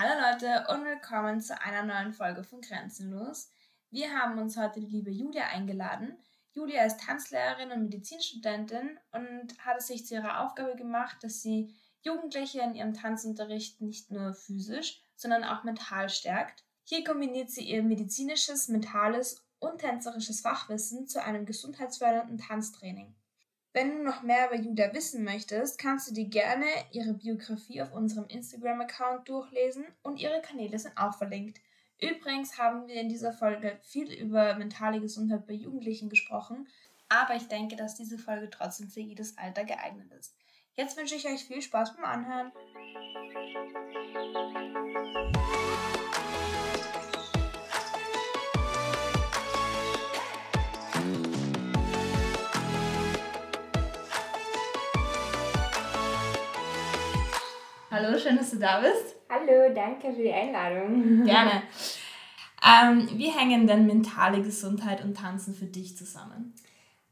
Hallo Leute und willkommen zu einer neuen Folge von Grenzenlos. Wir haben uns heute die liebe Julia eingeladen. Julia ist Tanzlehrerin und Medizinstudentin und hat es sich zu ihrer Aufgabe gemacht, dass sie Jugendliche in ihrem Tanzunterricht nicht nur physisch, sondern auch mental stärkt. Hier kombiniert sie ihr medizinisches, mentales und tänzerisches Fachwissen zu einem gesundheitsfördernden Tanztraining. Wenn du noch mehr über Julia wissen möchtest, kannst du dir gerne ihre Biografie auf unserem Instagram-Account durchlesen und ihre Kanäle sind auch verlinkt. Übrigens haben wir in dieser Folge viel über mentale Gesundheit bei Jugendlichen gesprochen, aber ich denke, dass diese Folge trotzdem für jedes Alter geeignet ist. Jetzt wünsche ich euch viel Spaß beim Anhören. Hallo, schön, dass du da bist. Hallo, danke für die Einladung. Gerne. Ähm, wie hängen denn mentale Gesundheit und Tanzen für dich zusammen?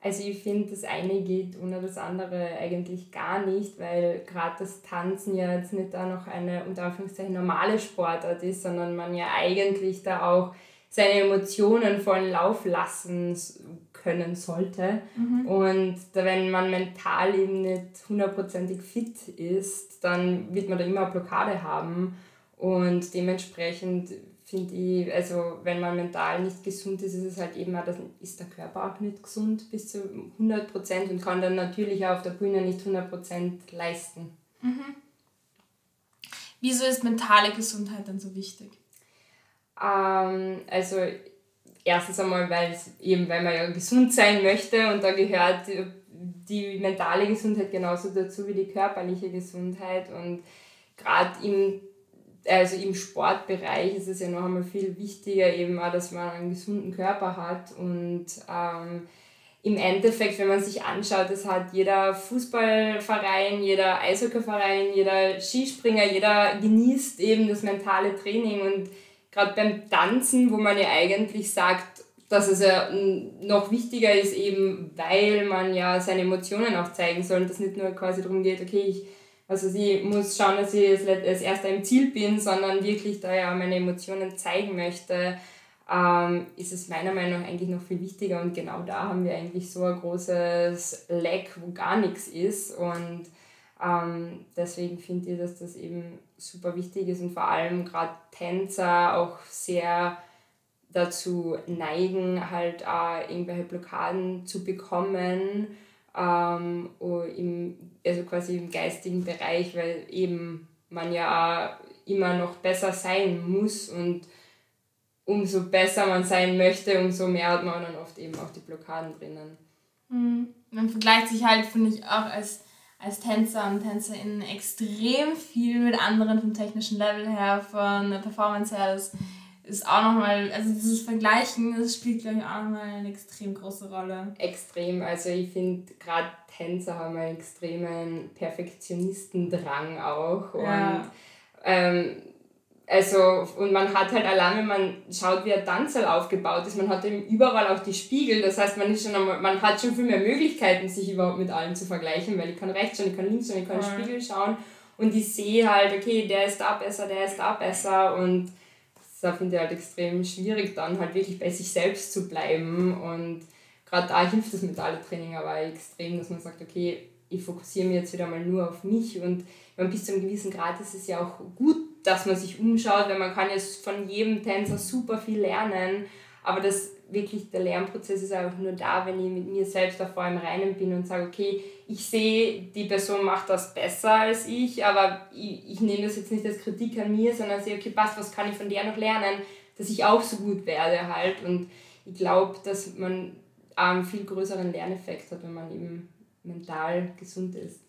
Also ich finde, das eine geht ohne das andere eigentlich gar nicht, weil gerade das Tanzen ja jetzt nicht da noch eine unter Anführungszeichen normale Sportart ist, sondern man ja eigentlich da auch seine Emotionen vollen Lauf lassen können sollte. Mhm. Und wenn man mental eben nicht hundertprozentig fit ist, dann wird man da immer eine Blockade haben. Und dementsprechend finde ich, also wenn man mental nicht gesund ist, ist es halt eben auch, dann ist der Körper auch nicht gesund bis zu 100% und kann dann natürlich auch auf der Bühne nicht 100% leisten. Mhm. Wieso ist mentale Gesundheit dann so wichtig? Ähm, also erstens einmal, weil eben, weil man ja gesund sein möchte und da gehört die mentale Gesundheit genauso dazu wie die körperliche Gesundheit. Und gerade im also im Sportbereich ist es ja noch einmal viel wichtiger eben auch, dass man einen gesunden Körper hat. Und ähm, im Endeffekt, wenn man sich anschaut, das hat jeder Fußballverein, jeder Eishockeyverein, jeder Skispringer, jeder genießt eben das mentale Training. Und gerade beim Tanzen, wo man ja eigentlich sagt, dass es ja noch wichtiger ist, eben weil man ja seine Emotionen auch zeigen soll und das nicht nur quasi darum geht, okay, ich also sie muss schauen, dass ich als erster im Ziel bin, sondern wirklich da ja meine Emotionen zeigen möchte, ähm, ist es meiner Meinung nach eigentlich noch viel wichtiger und genau da haben wir eigentlich so ein großes Leck, wo gar nichts ist und ähm, deswegen finde ich, dass das eben super wichtig ist und vor allem gerade Tänzer auch sehr dazu neigen, halt auch irgendwelche Blockaden zu bekommen, ähm, im, also quasi im geistigen Bereich, weil eben man ja immer noch besser sein muss und umso besser man sein möchte, umso mehr hat man dann oft eben auch die Blockaden drinnen. Mhm. Man vergleicht sich halt, finde ich, auch als als Tänzer und TänzerInnen extrem viel mit anderen vom technischen Level her, von der Performance her. Das ist auch nochmal, also dieses Vergleichen, das spielt, glaube ich, auch nochmal eine extrem große Rolle. Extrem. Also ich finde, gerade Tänzer haben einen extremen Perfektionistendrang auch. Ja. Und ähm, also, und man hat halt allein, wenn man schaut, wie ein Tanzsaal aufgebaut ist, man hat eben überall auch die Spiegel. Das heißt, man, ist schon einmal, man hat schon viel mehr Möglichkeiten, sich überhaupt mit allen zu vergleichen, weil ich kann rechts schauen, ich kann links schauen, ich kann ja. Spiegel schauen und ich sehe halt, okay, der ist da besser, der ist da besser und das finde ich halt extrem schwierig, dann halt wirklich bei sich selbst zu bleiben und gerade da hilft das mentale Training aber extrem, dass man sagt, okay, ich fokussiere mich jetzt wieder mal nur auf mich und bis zu einem gewissen Grad ist es ja auch gut, dass man sich umschaut, weil man kann jetzt von jedem Tänzer super viel lernen, aber das wirklich der Lernprozess ist einfach nur da, wenn ich mit mir selbst da vor im Reinen bin und sage, okay, ich sehe, die Person macht das besser als ich, aber ich, ich nehme das jetzt nicht als Kritik an mir, sondern sehe, okay, passt, was kann ich von der noch lernen, dass ich auch so gut werde halt und ich glaube, dass man einen viel größeren Lerneffekt hat, wenn man eben mental gesund ist.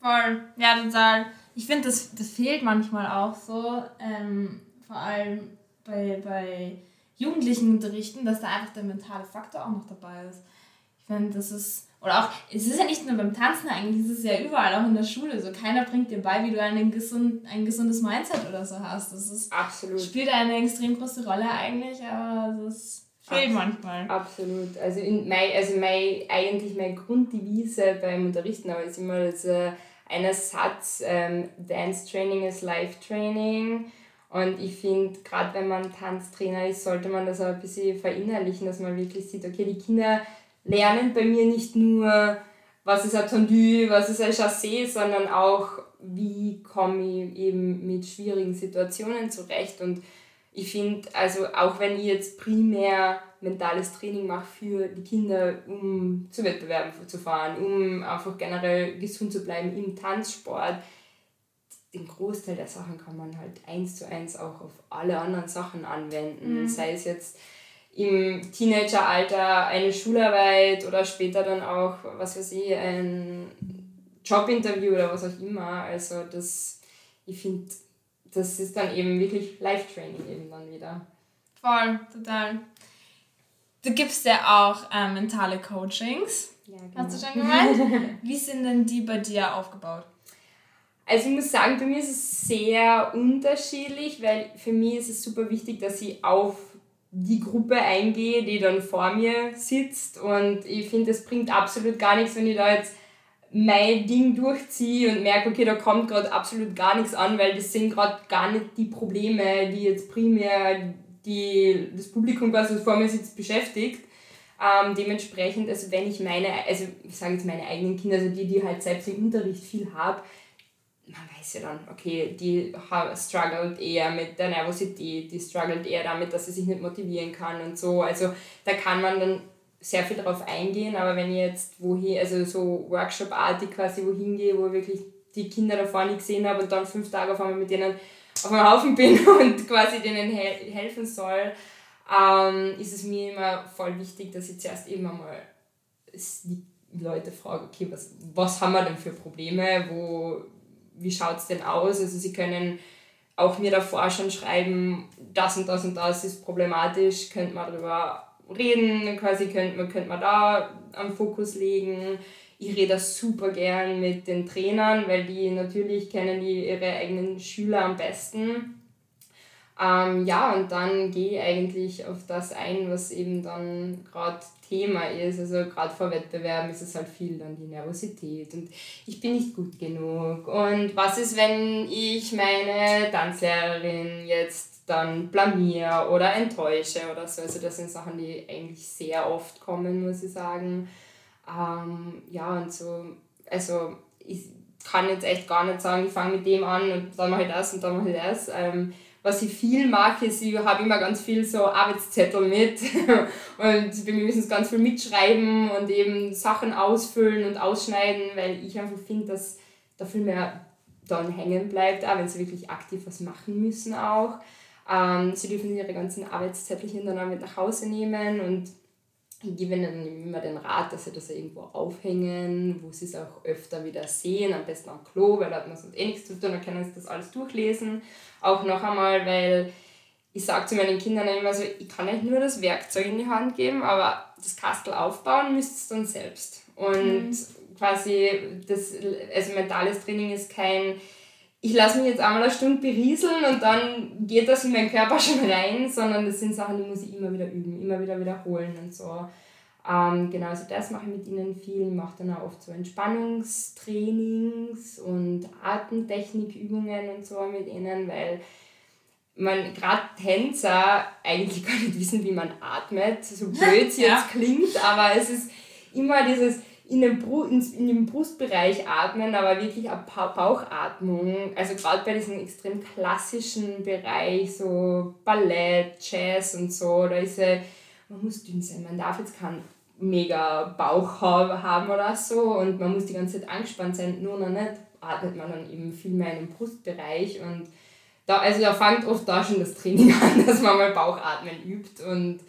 Voll, ja, total. Ich finde, das, das fehlt manchmal auch so, ähm, vor allem bei, bei jugendlichen Unterrichten, dass da einfach der mentale Faktor auch noch dabei ist. Ich finde, das ist, oder auch, es ist ja nicht nur beim Tanzen eigentlich, es ist ja überall, auch in der Schule. So keiner bringt dir bei, wie du einen gesund, ein gesundes Mindset oder so hast. Das ist, Absolut. spielt eine extrem große Rolle eigentlich, aber das fehlt manchmal. Absolut. Also, in mein, also mein, eigentlich meine Grunddevise beim Unterrichten aber ist immer das, äh, einer Satz, ähm, Dance Training is Life Training. Und ich finde, gerade wenn man Tanztrainer ist, sollte man das auch ein bisschen verinnerlichen, dass man wirklich sieht, okay, die Kinder lernen bei mir nicht nur, was ist ein Tendu, was ist ein Chassé, sondern auch, wie komme ich eben mit schwierigen Situationen zurecht. Und ich finde, also auch wenn ich jetzt primär mentales Training mache für die Kinder, um zu Wettbewerben zu fahren, um einfach generell gesund zu bleiben im Tanzsport, den Großteil der Sachen kann man halt eins zu eins auch auf alle anderen Sachen anwenden. Mhm. Sei es jetzt im Teenageralter eine Schularbeit oder später dann auch, was weiß ich, ein Jobinterview oder was auch immer. Also das, ich finde, das ist dann eben wirklich Life-Training eben dann wieder. Voll, total. Du gibst ja auch äh, mentale Coachings. Ja, genau. Hast du schon gemeint? Wie sind denn die bei dir aufgebaut? Also ich muss sagen, bei mir ist es sehr unterschiedlich, weil für mich ist es super wichtig, dass ich auf die Gruppe eingehe, die dann vor mir sitzt. Und ich finde, es bringt absolut gar nichts, wenn ich da jetzt mein Ding durchziehe und merke, okay, da kommt gerade absolut gar nichts an, weil das sind gerade gar nicht die Probleme, die jetzt primär die, das Publikum, was vor mir sitzt, beschäftigt. Ähm, dementsprechend, also wenn ich meine, also ich sage jetzt meine eigenen Kinder, also die, die halt selbst im Unterricht viel habe, man weiß ja dann, okay, die struggelt eher mit der Nervosität, die struggelt eher damit, dass sie sich nicht motivieren kann und so. Also da kann man dann sehr viel darauf eingehen, aber wenn ich jetzt wohin, also so Workshop-artig quasi wohin gehe, wo ich wirklich die Kinder da vorne gesehen habe und dann fünf Tage auf einmal mit denen auf einem Haufen bin und quasi denen he helfen soll, ähm, ist es mir immer voll wichtig, dass ich zuerst eben einmal die Leute frage, okay, was, was haben wir denn für Probleme, wo, wie schaut es denn aus? Also sie können auch mir davor schon schreiben, das und das und das ist problematisch, könnte man darüber reden, quasi könnte man, könnte man da am Fokus legen. Ich rede super gern mit den Trainern, weil die natürlich kennen die ihre eigenen Schüler am besten. Ähm, ja, und dann gehe ich eigentlich auf das ein, was eben dann gerade Thema ist. Also gerade vor Wettbewerben ist es halt viel dann die Nervosität und ich bin nicht gut genug. Und was ist, wenn ich meine Tanzlehrerin jetzt dann blamier oder enttäusche oder so. Also das sind Sachen, die eigentlich sehr oft kommen, muss ich sagen. Ähm, ja, und so, also ich kann jetzt echt gar nicht sagen, ich fange mit dem an und dann mache ich das und dann mache ich das. Ähm, was ich viel mache, ist, ich habe immer ganz viel so Arbeitszettel mit und wir müssen ganz viel mitschreiben und eben Sachen ausfüllen und ausschneiden, weil ich einfach finde, dass da viel mehr dann hängen bleibt, auch wenn sie wirklich aktiv was machen müssen auch. Ähm, sie dürfen ihre ganzen Arbeitszettelchen dann auch mit nach Hause nehmen und ich gebe ihnen immer den Rat, dass sie das irgendwo aufhängen, wo sie es auch öfter wieder sehen, am besten am Klo, weil da hat man sonst eh nichts zu tun, dann können sie das alles durchlesen. Auch noch einmal, weil ich sage zu meinen Kindern immer so, ich kann euch nur das Werkzeug in die Hand geben, aber das Kastel aufbauen müsst ihr dann selbst. Und mhm. quasi, das, also mentales Training ist kein ich lasse mich jetzt einmal eine Stunde berieseln und dann geht das in meinen Körper schon rein, sondern das sind Sachen, die muss ich immer wieder üben, immer wieder wiederholen und so. Ähm, genau, also das mache ich mit ihnen viel. Ich mache dann auch oft so Entspannungstrainings und Atemtechnikübungen und so mit ihnen, weil man gerade Tänzer eigentlich gar nicht wissen, wie man atmet, so blöd es jetzt ja. klingt, aber es ist immer dieses in den, Bru in, in den Brustbereich atmen, aber wirklich eine Bauchatmung. Also gerade bei diesem extrem klassischen Bereich, so Ballett, Jazz und so, da ist ja, man muss dünn sein, man darf jetzt keinen mega Bauch haben oder so und man muss die ganze Zeit angespannt sein, nur noch nicht atmet man dann eben viel mehr in den Brustbereich und da, also da fängt oft da schon das Training an, dass man mal Bauchatmen übt und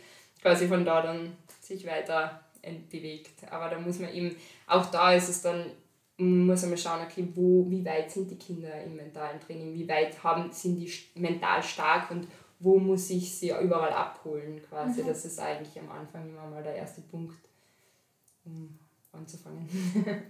quasi von da dann sich weiter bewegt. Aber da muss man eben, auch da ist es dann, muss man schauen, okay, wo, wie weit sind die Kinder im mentalen Training, wie weit haben, sind die mental stark und wo muss ich sie überall abholen quasi. Mhm. Das ist eigentlich am Anfang immer mal der erste Punkt, um anzufangen.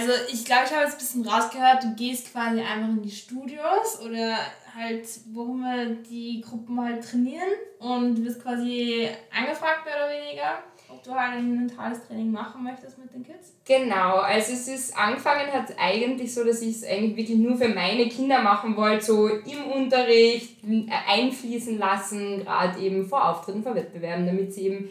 Also ich glaube, ich habe jetzt ein bisschen rausgehört, du gehst quasi einfach in die Studios oder halt, wo wir die Gruppen halt trainieren und wirst quasi angefragt, mehr oder weniger. ob du halt ein mentales Training machen möchtest mit den Kids? Genau, also es ist angefangen hat eigentlich so, dass ich es eigentlich wirklich nur für meine Kinder machen wollte, so im Unterricht einfließen lassen, gerade eben vor Auftritten, vor Wettbewerben, damit sie eben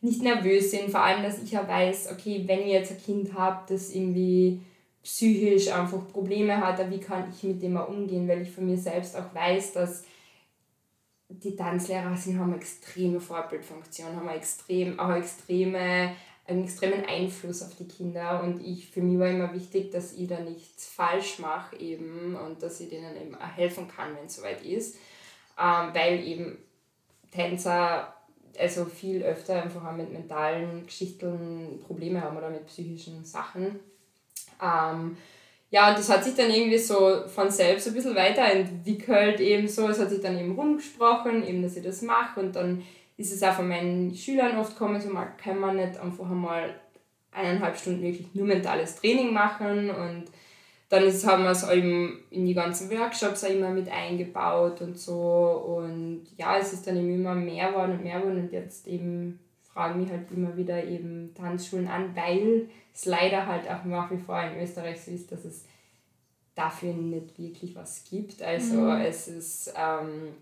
nicht nervös sind. Vor allem, dass ich ja weiß, okay, wenn ihr jetzt ein Kind habt, das irgendwie psychisch einfach Probleme hat, wie kann ich mit dem mal umgehen, weil ich von mir selbst auch weiß, dass die Tanzlehrer sind, haben eine extreme Vorbildfunktion, haben extrem, auch extreme, einen extremen Einfluss auf die Kinder und ich, für mich war immer wichtig, dass ich da nichts falsch mache eben und dass ich denen eben auch helfen kann, wenn es soweit ist, ähm, weil eben Tänzer also viel öfter einfach auch mit mentalen Geschichten Probleme haben oder mit psychischen Sachen. Ähm, ja, und das hat sich dann irgendwie so von selbst ein bisschen weiterentwickelt, eben so. Es hat sich dann eben rumgesprochen, eben, dass ich das mache. Und dann ist es auch von meinen Schülern oft gekommen, so mal kann man nicht einfach einmal eineinhalb Stunden wirklich nur mentales Training machen. Und dann ist, haben wir es eben in die ganzen Workshops auch immer mit eingebaut und so. Und ja, es ist dann eben immer mehr geworden und mehr geworden. Und jetzt eben fragen mich halt immer wieder eben Tanzschulen an, weil es leider halt auch nach wie vor in Österreich so ist, dass es dafür nicht wirklich was gibt. Also mhm. es ist ähm,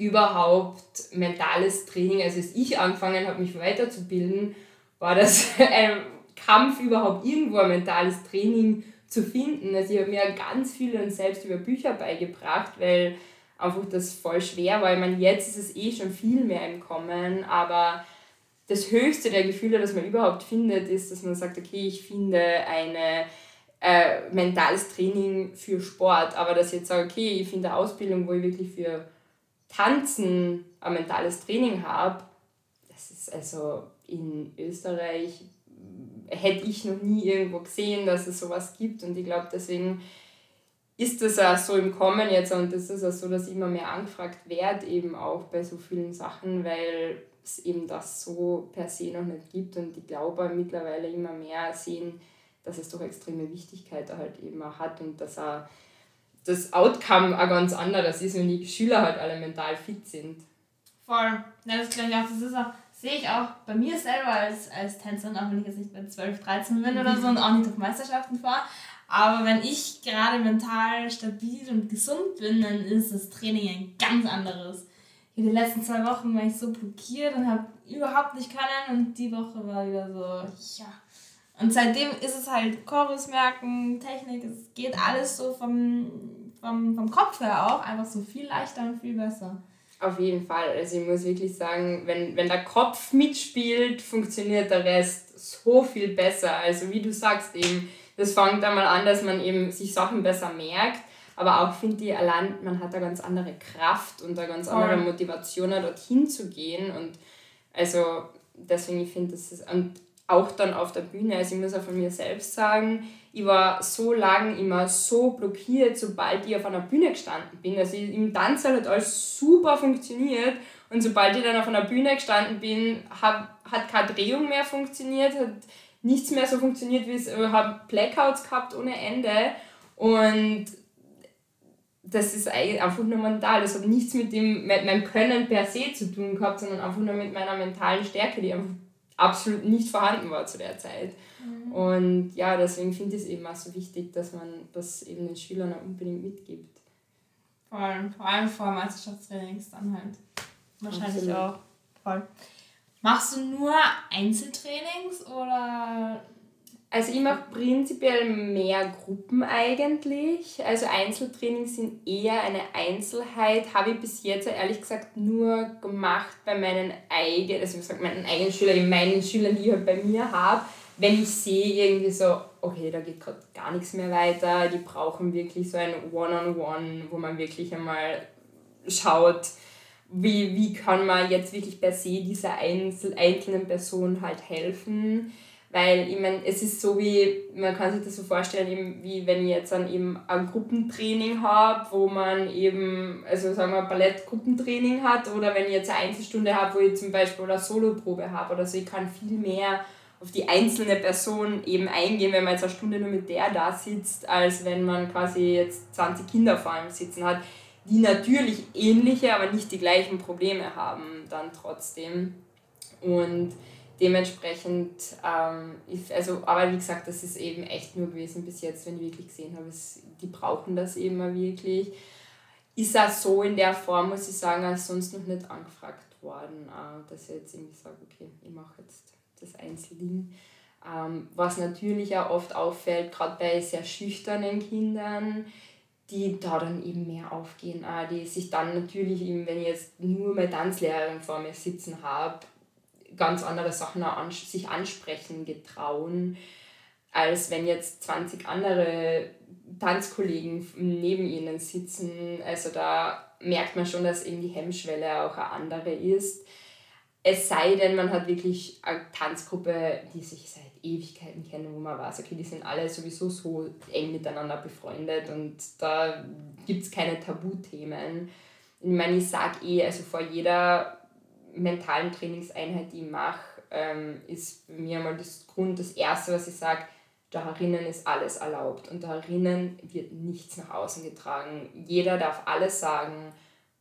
überhaupt mentales Training. Also als ich angefangen habe, mich weiterzubilden, war das ein Kampf überhaupt irgendwo ein mentales Training zu finden. Also ich habe mir ganz viel und selbst über Bücher beigebracht, weil einfach das voll schwer war. Ich meine, jetzt ist es eh schon viel mehr im Kommen, aber das höchste der Gefühle, das man überhaupt findet, ist, dass man sagt, okay, ich finde eine äh, mentales Training für Sport, aber dass ich jetzt sage, okay, ich finde eine Ausbildung, wo ich wirklich für Tanzen ein mentales Training habe, das ist also in Österreich hätte ich noch nie irgendwo gesehen, dass es sowas gibt und ich glaube deswegen ist das auch so im Kommen jetzt und das ist auch so, dass immer mehr angefragt wird eben auch bei so vielen Sachen, weil es eben das so per se noch nicht gibt und ich glaube mittlerweile immer mehr sehen, dass es doch extreme Wichtigkeit halt eben auch hat und dass auch das Outcome auch ganz anderes ist, wenn die Schüler halt alle mental fit sind. Voll. Ja, das glaube ich auch. Das ist auch, sehe ich auch bei mir selber als, als Tänzerin, auch wenn ich jetzt nicht bei 12, 13 bin oder so und auch nicht auf Meisterschaften fahre. Aber wenn ich gerade mental stabil und gesund bin, dann ist das Training ein ganz anderes in den letzten zwei Wochen war ich so blockiert und habe überhaupt nicht können und die Woche war wieder so, ja. Und seitdem ist es halt Chorus merken, Technik, es geht alles so vom, vom, vom Kopf her auch einfach so viel leichter und viel besser. Auf jeden Fall. Also ich muss wirklich sagen, wenn, wenn der Kopf mitspielt, funktioniert der Rest so viel besser. Also wie du sagst eben, das fängt einmal an, dass man eben sich Sachen besser merkt aber auch finde ich, allein man hat eine ganz andere Kraft und eine ganz andere Motivation, dorthin zu gehen. Und also deswegen, ich finde, das ist und auch dann auf der Bühne, also ich muss auch von mir selbst sagen, ich war so lange immer so blockiert, sobald ich auf einer Bühne gestanden bin. Also im Tanzsaal hat alles super funktioniert und sobald ich dann auf einer Bühne gestanden bin, hab, hat keine Drehung mehr funktioniert, hat nichts mehr so funktioniert, wie es, ich habe Blackouts gehabt ohne Ende und das ist einfach nur mental. Das hat nichts mit, dem, mit meinem Können per se zu tun gehabt, sondern einfach nur mit meiner mentalen Stärke, die einfach absolut nicht vorhanden war zu der Zeit. Mhm. Und ja, deswegen finde ich es eben auch so wichtig, dass man das eben den Schülern auch unbedingt mitgibt. Vor allem, vor allem vor Meisterschaftstrainings dann halt. Wahrscheinlich absolut. auch. Voll. Machst du nur Einzeltrainings oder also ich mache prinzipiell mehr Gruppen eigentlich. Also Einzeltrainings sind eher eine Einzelheit. Habe ich bis jetzt ehrlich gesagt nur gemacht bei meinen eigenen, also ich sag meinen eigenen Schülern, meinen Schülern, die ich halt bei mir habe. Wenn ich sehe irgendwie so, okay, da geht gerade gar nichts mehr weiter, die brauchen wirklich so ein One-on-One, -on -One, wo man wirklich einmal schaut, wie, wie kann man jetzt wirklich per se dieser einzel einzelnen Person halt helfen weil ich meine, es ist so wie, man kann sich das so vorstellen, eben wie wenn ich jetzt dann eben ein Gruppentraining habe, wo man eben, also sagen wir Ballettgruppentraining hat oder wenn ich jetzt eine Einzelstunde habe, wo ich zum Beispiel eine Soloprobe habe oder so, ich kann viel mehr auf die einzelne Person eben eingehen, wenn man jetzt eine Stunde nur mit der da sitzt, als wenn man quasi jetzt 20 Kinder vor allem sitzen hat, die natürlich ähnliche, aber nicht die gleichen Probleme haben dann trotzdem. Und dementsprechend, ähm, ich, also, aber wie gesagt, das ist eben echt nur gewesen bis jetzt, wenn ich wirklich gesehen habe, es, die brauchen das eben wirklich. Ist auch so in der Form, muss ich sagen, als sonst noch nicht angefragt worden, äh, dass ich jetzt irgendwie sage, okay, ich mache jetzt das Einzelding. Ähm, was natürlich auch oft auffällt, gerade bei sehr schüchternen Kindern, die da dann eben mehr aufgehen, äh, die sich dann natürlich eben, wenn ich jetzt nur meine Tanzlehrerin vor mir sitzen habe, ganz andere Sachen sich ansprechen getrauen, als wenn jetzt 20 andere Tanzkollegen neben ihnen sitzen. Also da merkt man schon, dass eben die Hemmschwelle auch eine andere ist. Es sei denn, man hat wirklich eine Tanzgruppe, die sich seit Ewigkeiten kennen, wo man weiß, okay, die sind alle sowieso so eng miteinander befreundet und da gibt es keine Tabuthemen. Ich meine, ich sage eh, also vor jeder mentalen Trainingseinheit, die ich mache, ähm, ist mir mal das Grund, das Erste, was ich sage, darinnen ist alles erlaubt und darinnen wird nichts nach außen getragen. Jeder darf alles sagen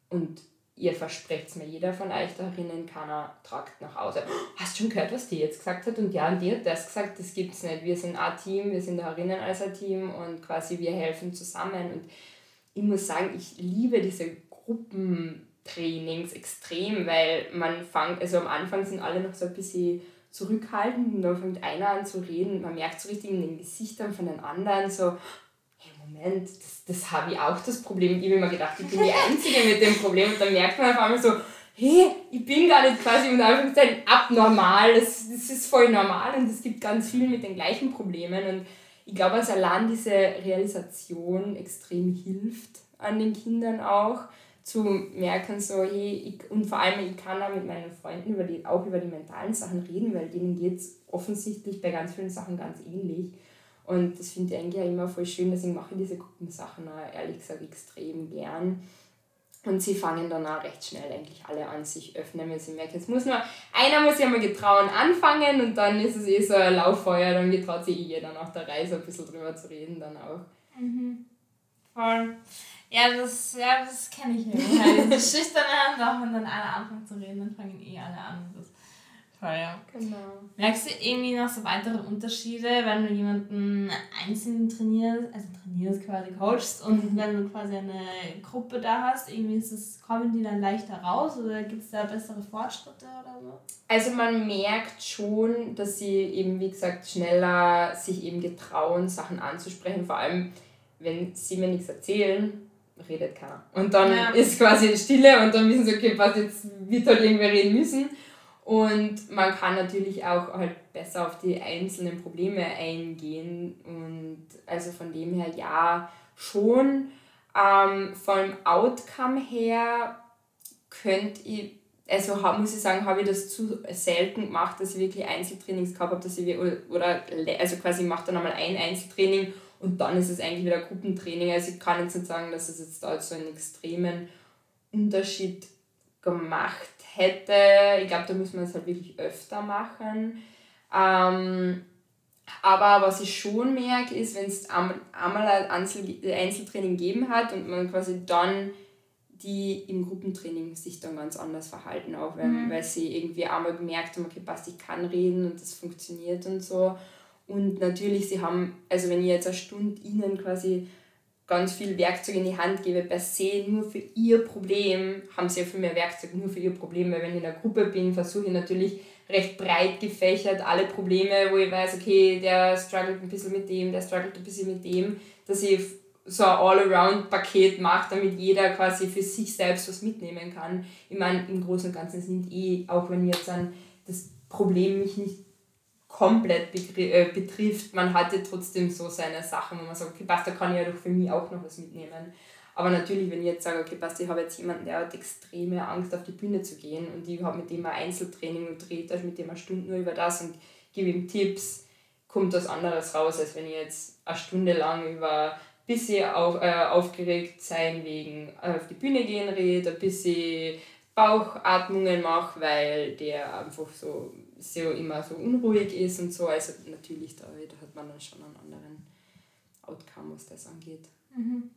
und ihr versprecht mir, jeder von euch darinnen keiner tragt nach Hause. Hast du schon gehört, was die jetzt gesagt hat? Und ja, und die hat das gesagt, das gibt es nicht. Wir sind ein Team, wir sind darinnen als ein Team und quasi wir helfen zusammen. Und ich muss sagen, ich liebe diese Gruppentrainings extrem, weil man fängt, also am Anfang sind alle noch so ein bisschen zurückhaltend und dann fängt einer an zu reden. Man merkt so richtig in den Gesichtern von den anderen so, Moment, das, das habe ich auch das Problem. Ich habe mir gedacht, ich bin die Einzige mit dem Problem. Und dann merkt man auf einmal so, hey, ich bin gar nicht quasi unter Anführungszeichen abnormal. Das, das ist voll normal und es gibt ganz viele mit den gleichen Problemen. Und ich glaube, dass allein diese Realisation extrem hilft an den Kindern auch zu merken, so, hey, ich, und vor allem, ich kann da mit meinen Freunden über die, auch über die mentalen Sachen reden, weil denen geht es offensichtlich bei ganz vielen Sachen ganz ähnlich. Und das finde ich eigentlich auch immer voll schön, deswegen mache ich diese Gruppensachen auch, ehrlich gesagt extrem gern. Und sie fangen dann auch recht schnell eigentlich alle an, sich öffnen, wenn sie merken, jetzt muss nur, einer muss ja mal getrauen anfangen und dann ist es eh so ein Lauffeuer, dann getraut sich eh jeder nach der Reise ein bisschen drüber zu reden dann auch. Mhm. Voll. Ja, das, ja, das kenne ich ja. Halt diese schüchterne Hand, auch wenn dann einer anfängt zu reden, dann fangen eh alle an. Das Fall, ja. Genau. Merkst du irgendwie noch so weitere Unterschiede, wenn du jemanden einzeln trainierst, also trainierst quasi, coachst und mhm. wenn du quasi eine Gruppe da hast, irgendwie ist das, kommen die dann leichter raus oder gibt es da bessere Fortschritte oder so? Also man merkt schon, dass sie eben, wie gesagt, schneller sich eben getrauen, Sachen anzusprechen, vor allem wenn sie mir nichts erzählen, redet keiner. Und dann ja. ist quasi Stille und dann wissen sie, okay, was jetzt wird halt irgendwer reden müssen. Und man kann natürlich auch halt besser auf die einzelnen Probleme eingehen. Und also von dem her ja schon. Ähm, vom Outcome her könnte ich, also muss ich sagen, habe ich das zu selten gemacht, dass ich wirklich Einzeltrainings gehabt habe, dass ich, oder, also quasi ich mache dann einmal ein Einzeltraining und dann ist es eigentlich wieder Gruppentraining. Also ich kann jetzt nicht sagen, dass es jetzt da so einen extremen Unterschied gemacht hätte. Ich glaube, da müssen wir es halt wirklich öfter machen. Ähm, aber was ich schon merke, ist, wenn es einmal ein Einzeltraining gegeben hat und man quasi dann die im Gruppentraining sich dann ganz anders verhalten, auch wenn, mhm. weil sie irgendwie einmal gemerkt haben, okay, passt, ich kann reden und das funktioniert und so. Und natürlich, sie haben, also wenn ich jetzt eine Stunde ihnen quasi ganz viel Werkzeug in die Hand gebe, per se nur für ihr Problem, haben sie ja viel mehr Werkzeug nur für ihr Problem, weil wenn ich in einer Gruppe bin, versuche ich natürlich recht breit gefächert alle Probleme, wo ich weiß, okay, der struggelt ein bisschen mit dem, der struggelt ein bisschen mit dem, dass ich so ein All-Around-Paket mache, damit jeder quasi für sich selbst was mitnehmen kann. Ich meine, im Großen und Ganzen sind eh, auch wenn jetzt dann das Problem mich nicht komplett äh, betrifft, man hatte trotzdem so seine Sachen, wo man sagt, okay, passt, da kann ich ja doch für mich auch noch was mitnehmen. Aber natürlich, wenn ich jetzt sage, okay, passt, ich habe jetzt jemanden, der hat extreme Angst, auf die Bühne zu gehen und ich habe mit dem ein Einzeltraining und drehe also mit dem eine Stunde nur über das und gebe ihm Tipps, kommt was anderes raus, als wenn ich jetzt eine Stunde lang über bisschen auf, äh, aufgeregt sein wegen auf die Bühne gehen rede, ein bisschen Bauchatmungen mache, weil der einfach so so immer so unruhig ist und so. Also natürlich, da, da hat man dann schon einen anderen Outcome, was das angeht. Mhm.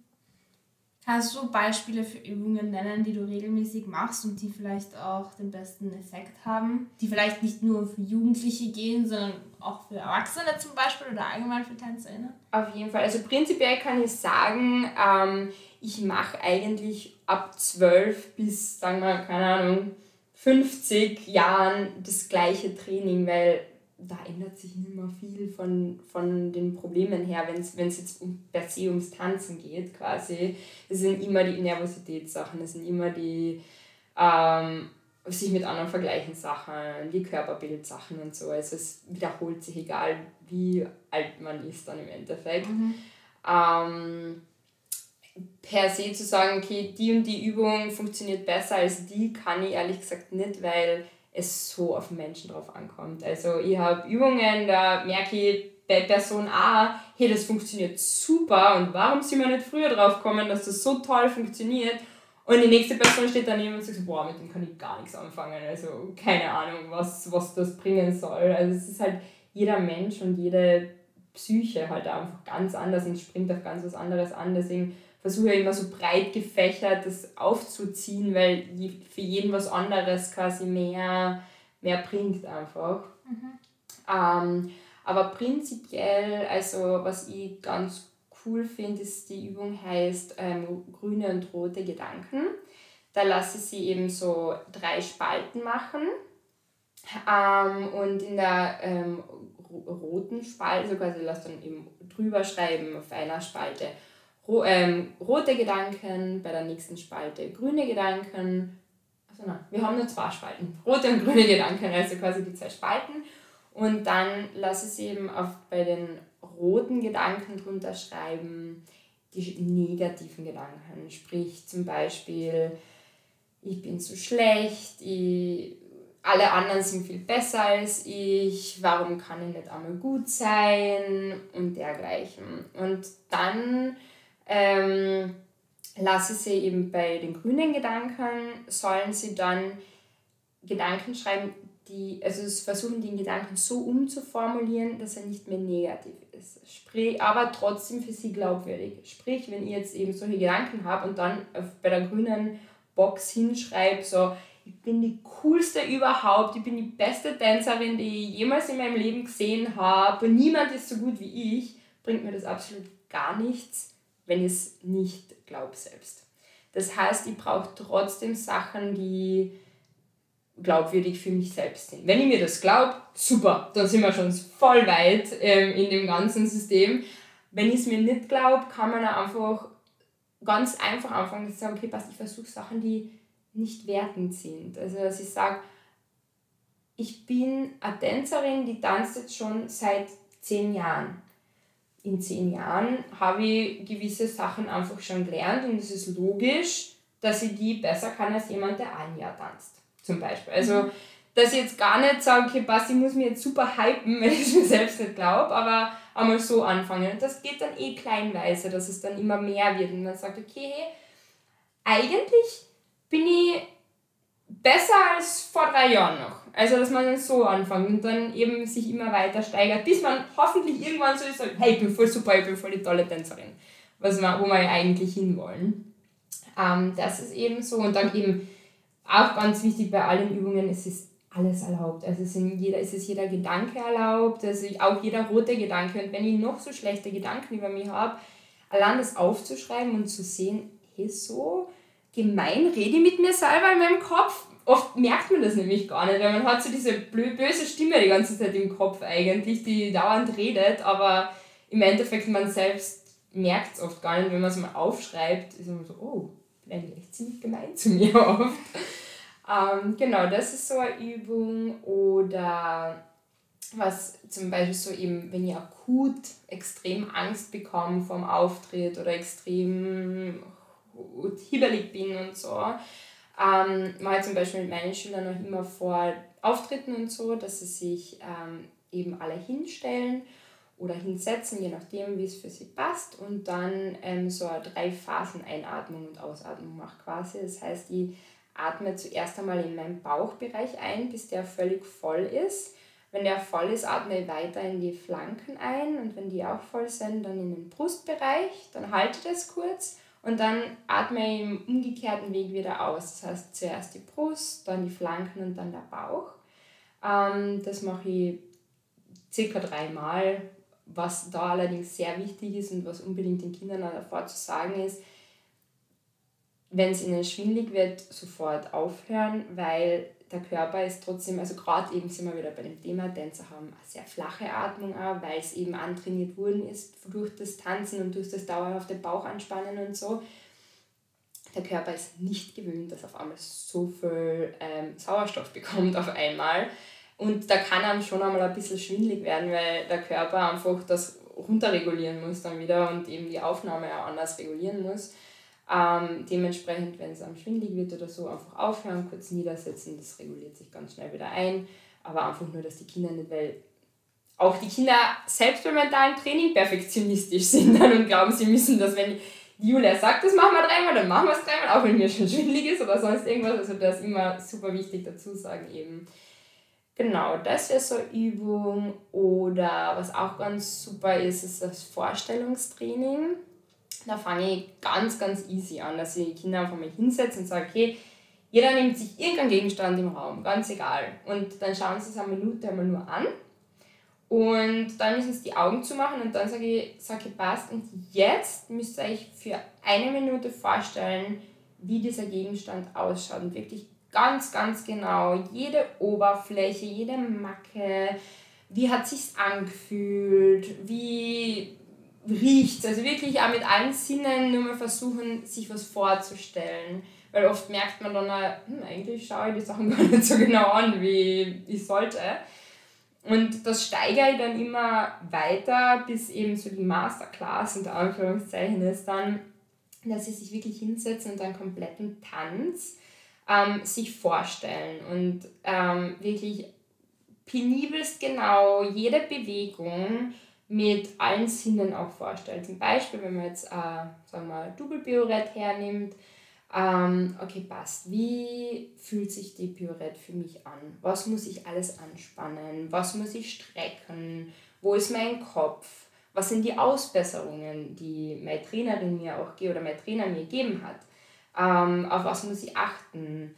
Kannst du Beispiele für Übungen nennen, die du regelmäßig machst und die vielleicht auch den besten Effekt haben? Die vielleicht nicht nur für Jugendliche gehen, sondern auch für Erwachsene zum Beispiel oder allgemein für TänzerInnen? Auf jeden Fall. Also prinzipiell kann ich sagen, ähm, ich mache eigentlich ab 12 bis, sagen wir, keine Ahnung, 50 Jahren das gleiche Training, weil da ändert sich nicht mehr viel von, von den Problemen her, wenn es jetzt um, per se ums Tanzen geht quasi. Es sind immer die Nervositätssachen, es sind immer die ähm, sich mit anderen vergleichen Sachen, die Körperbildsachen und so. Also es wiederholt sich, egal wie alt man ist dann im Endeffekt. Mhm. Ähm, per se zu sagen, okay, die und die Übung funktioniert besser als die, kann ich ehrlich gesagt nicht, weil es so auf Menschen drauf ankommt. Also ich habe Übungen, da merke ich bei Person A, hey, das funktioniert super und warum sind wir nicht früher drauf gekommen, dass das so toll funktioniert? Und die nächste Person steht daneben und sagt, boah, mit dem kann ich gar nichts anfangen. Also keine Ahnung, was, was das bringen soll. Also es ist halt jeder Mensch und jede Psyche halt einfach ganz anders und springt auf ganz was anderes an. Deswegen versuche immer so breit gefächert das aufzuziehen, weil für jeden was anderes quasi mehr, mehr bringt einfach. Mhm. Ähm, aber prinzipiell, also was ich ganz cool finde, ist die Übung heißt ähm, grüne und rote Gedanken. Da lasse ich sie eben so drei Spalten machen. Ähm, und in der ähm, roten Spalte, also quasi lasse dann eben drüber schreiben auf einer Spalte ro ähm, rote Gedanken, bei der nächsten Spalte grüne Gedanken. Also nein, wir haben nur zwei Spalten. Rote und grüne Gedanken, also quasi die zwei Spalten. Und dann lasse ich eben auf, bei den roten Gedanken drunter schreiben, die negativen Gedanken. Sprich zum Beispiel, ich bin zu schlecht, ich, alle anderen sind viel besser als ich, warum kann ich nicht einmal gut sein und dergleichen. Und dann ähm, lasse sie eben bei den grünen Gedanken, sollen sie dann Gedanken schreiben, die, also versuchen den Gedanken so umzuformulieren, dass er nicht mehr negativ ist. Sprich, aber trotzdem für sie glaubwürdig. Sprich, wenn ich jetzt eben solche Gedanken habe und dann bei der grünen Box hinschreibe, so, ich bin die coolste überhaupt, ich bin die beste Tänzerin, die ich jemals in meinem Leben gesehen habe, niemand ist so gut wie ich, bringt mir das absolut gar nichts wenn ich es nicht glaube selbst. Das heißt, ich brauche trotzdem Sachen, die glaubwürdig für mich selbst sind. Wenn ich mir das glaube, super, dann sind wir schon voll weit ähm, in dem ganzen System. Wenn ich es mir nicht glaube, kann man einfach ganz einfach anfangen zu sagen, okay, passt, ich versuche Sachen, die nicht wertend sind. Also, dass ich sage, ich bin eine Tänzerin, die tanzt jetzt schon seit zehn Jahren in zehn Jahren habe ich gewisse Sachen einfach schon gelernt und es ist logisch, dass ich die besser kann als jemand, der ein Jahr tanzt. Zum Beispiel. Also, mhm. dass ich jetzt gar nicht sage, okay, Basti, ich muss mir jetzt super hypen, wenn ich es mir selbst nicht glaube, aber einmal so anfangen. Und das geht dann eh kleinweise, dass es dann immer mehr wird und man sagt, okay, hey, eigentlich bin ich besser als vor drei Jahren noch. Also, dass man dann so anfängt und dann eben sich immer weiter steigert, bis man hoffentlich irgendwann so ist, hey, ich bin voll super, ich bin voll die tolle Tänzerin, was wir, wo wir eigentlich hinwollen. Ähm, das ist eben so und dann eben auch ganz wichtig bei allen Übungen, es ist alles erlaubt. Also es, sind jeder, es ist jeder Gedanke erlaubt, also auch jeder rote Gedanke. Und wenn ich noch so schlechte Gedanken über mich habe, allein das aufzuschreiben und zu sehen, hey, so gemein rede ich mit mir selber in meinem Kopf, oft merkt man das nämlich gar nicht, weil man hat so diese böse Stimme die ganze Zeit im Kopf eigentlich, die dauernd redet, aber im Endeffekt man selbst merkt es oft gar nicht, wenn man es mal aufschreibt, ist man so, oh, eigentlich echt ziemlich gemein zu mir oft. ähm, genau, das ist so eine Übung oder was zum Beispiel so eben, wenn ich akut extrem Angst bekomme vom Auftritt oder extrem hibbelig bin und so, ähm, mache zum Beispiel mit meinen Schülern noch immer vor Auftritten und so, dass sie sich ähm, eben alle hinstellen oder hinsetzen, je nachdem, wie es für sie passt. Und dann ähm, so eine drei Phasen Einatmung und Ausatmung mache quasi. Das heißt, ich atme zuerst einmal in meinen Bauchbereich ein, bis der völlig voll ist. Wenn der voll ist, atme ich weiter in die Flanken ein und wenn die auch voll sind, dann in den Brustbereich. Dann halte das kurz Und dann atme ich im umgekehrten Weg wieder aus. Das heißt zuerst die Brust, dann die Flanken und dann der Bauch. Ähm, das mache ich circa dreimal. Was da allerdings sehr wichtig ist und was unbedingt den Kindern davor zu sagen ist, wenn es ihnen schwindlig wird, sofort aufhören, weil der Körper ist trotzdem, also gerade eben sind wir wieder bei dem Thema, Tänzer haben eine sehr flache Atmung auch, weil es eben antrainiert worden ist durch das Tanzen und durch das dauerhafte Bauchanspannen und so. Der Körper ist nicht gewöhnt, dass auf einmal so viel ähm, Sauerstoff bekommt auf einmal. Und da kann einem schon einmal ein bisschen schwindlig werden, weil der Körper einfach das runterregulieren muss dann wieder und eben die Aufnahme auch anders regulieren muss. Ähm, dementsprechend, wenn es am schwindelig wird oder so, einfach aufhören, kurz niedersetzen, das reguliert sich ganz schnell wieder ein. Aber einfach nur, dass die Kinder nicht, weil auch die Kinder selbst beim mentalen Training perfektionistisch sind dann und glauben, sie müssen das, wenn Julia sagt, das machen wir dreimal, dann machen wir es dreimal, auch wenn mir schon schwindelig ist oder sonst irgendwas. Also das ist immer super wichtig dazu sagen eben. Genau, das wäre so eine Übung. Oder was auch ganz super ist, ist das Vorstellungstraining da fange ich ganz, ganz easy an, dass ich die Kinder einfach mal hinsetze und sage, okay, jeder nimmt sich irgendeinen Gegenstand im Raum, ganz egal. Und dann schauen sie es eine Minute einmal nur an. Und dann müssen sie die Augen zumachen und dann sage ich, sage ich, passt. Und jetzt müsst ihr euch für eine Minute vorstellen, wie dieser Gegenstand ausschaut. Und wirklich ganz, ganz genau jede Oberfläche, jede Macke, wie hat sich's angefühlt, wie riecht. Also wirklich auch mit allen Sinnen nur mal versuchen, sich was vorzustellen. Weil oft merkt man dann, hm, eigentlich schaue ich die Sachen gar nicht so genau an, wie ich sollte. Und das steigere ich dann immer weiter, bis eben so die Masterclass unter Anführungszeichen ist dann, dass sie sich wirklich hinsetzen und einen kompletten Tanz ähm, sich vorstellen und ähm, wirklich penibelst genau jede Bewegung mit allen Sinnen auch vorstellen. Zum Beispiel, wenn man jetzt, äh, sagen wir, Double-Piorette hernimmt, ähm, okay, passt. Wie fühlt sich die Piorette für mich an? Was muss ich alles anspannen? Was muss ich strecken? Wo ist mein Kopf? Was sind die Ausbesserungen, die meine Trainerin mir auch oder mein Trainer mir gegeben hat? Ähm, auf was muss ich achten?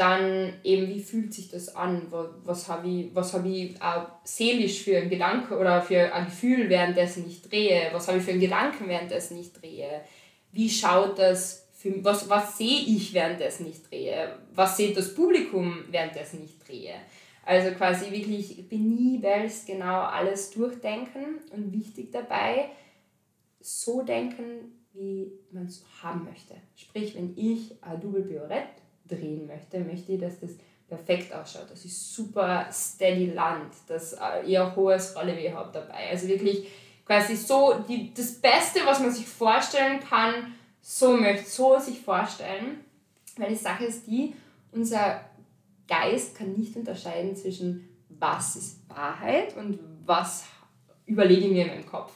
Dann eben, wie fühlt sich das an? Was habe ich, was hab ich auch seelisch für ein Gedanke oder für ein Gefühl, währenddessen ich drehe? Was habe ich für einen Gedanken, währenddessen ich drehe? Wie schaut das für was, was sehe ich, währenddessen ich drehe? Was sieht das Publikum, währenddessen ich drehe? Also quasi wirklich penibelst genau alles durchdenken und wichtig dabei, so denken, wie man es haben möchte. Sprich, wenn ich ein Double Biorette drehen möchte, möchte ich, dass das perfekt ausschaut, dass ich super steady land, dass äh, ihr hohes Rolleweh habt dabei. Also wirklich quasi so die, das Beste, was man sich vorstellen kann, so möchte so sich vorstellen. Weil die Sache ist die, unser Geist kann nicht unterscheiden zwischen was ist Wahrheit und was überlege ich mir in meinem Kopf.